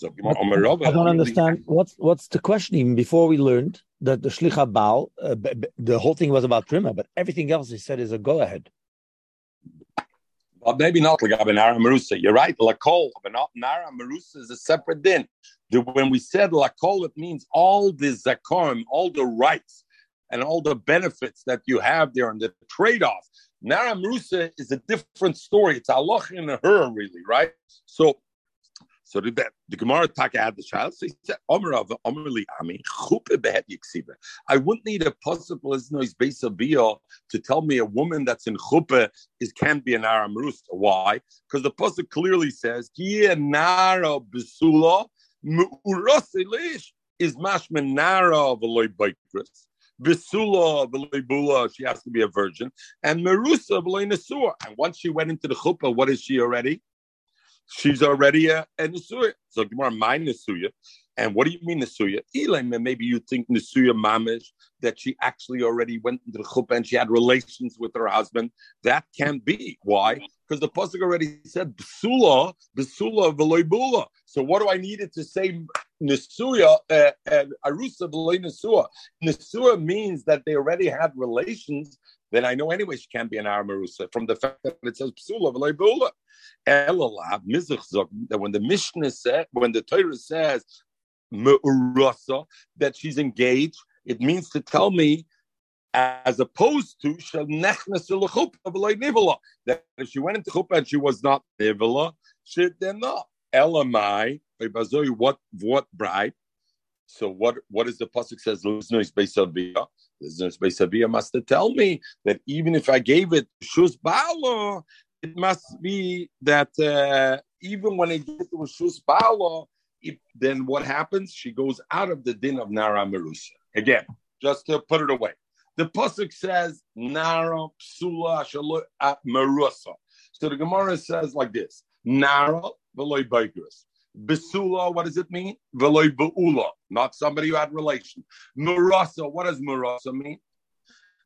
so I don't understand what's what's the question. Even before we learned that the shlicha baal, uh, the whole thing was about trima, but everything else he said is a go ahead. Well, maybe not like Nara Marusa. You're right. Lakol, but not Nara Marusa is a separate din. The, when we said Lakol, it means all the zakom, all the rights, and all the benefits that you have there, and the trade off. Nara Marusa is a different story. It's Allah in her, really, right? So So the, the Gemara Taka had the child. So he said, Omer of Omerli Ami. I wouldn't need a possible noise base of to tell me a woman that's in Chupe is can be an Aram Rooster. Why? Because the Pasuk clearly says, Nara Besula is Mashman Nara Veloy Baikris. Besula Bula, she has to be a virgin, and Merusa Nesur. And once she went into the chuppah, what is she already? She's already a, a Nisuya. So Gemara, my Nisuya. And what do you mean Nisuya? Elam, maybe you think Nisuya Mamish, that she actually already went into the chuppah and she had relations with her husband. That can't be. Why? Because the Pasuk already said Besula, Besula Veloibula. So what do I need it to say Nisuya uh, and Arusa Veloy Nisua? Nisua means that they already had relations then I know anyway she can't be an Aramarusa from the fact that it says Psula Bula that when the Mishnah said, when the Torah says Me'urasa, that she's engaged, it means to tell me as opposed to that if she went into chuppah and she was not nivela, she then not elamai what what bride. So what what is the pasuk says? Listeners beisavia. Listeners beisavia must tell me that even if I gave it shus bala, it must be that uh, even when it gets to Shus Bala, then what happens? She goes out of the din of Nara Merusa. Again, just to put it away. The Pasuk says, Nara Psula Merusa. So the Gemara says like this Nara Veloy Baigris. Besula, what does it mean? Veloy Beula, not somebody who had relation. Murasa, what does Murasa mean?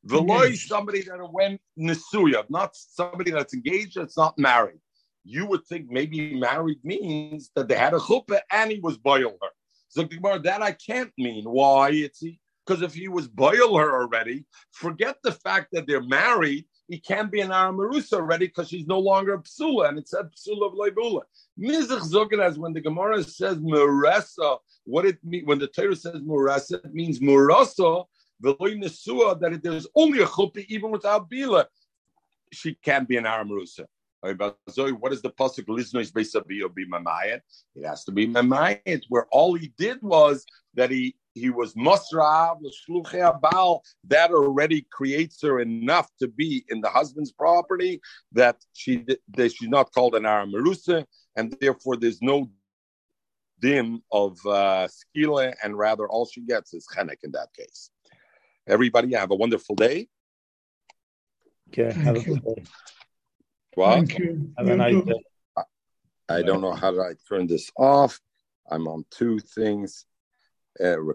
Veloy somebody that went nisuya, not somebody that's engaged, that's not married. You would think maybe married means that they had a chuppah and he was boil her. So that I can't mean. Why? It's because if he was boil her already, forget the fact that they're married. He can't be an Aramarusa already because she's no longer a psula, and it's said psula of leibula. Mizach zogan as when the Gemara says muresa, what it mean when the Torah says muresa, it means murasa that there's only a chuppah even without bila, she can't be an Aramusa. What is the pasuk? Liznois beisabiyo be mamayet. It has to be mamayet, where all he did was that he he was musrav l'shluchei That already creates her enough to be in the husband's property that she that she's not called an Aramarusa, and therefore there's no dim of uh, skila, and rather all she gets is chenek in that case. Everybody have a wonderful day. Okay, have a good day. Well, Thank you. Have a nice day. I don't know how do I turn this off. I'm on two things. Uh,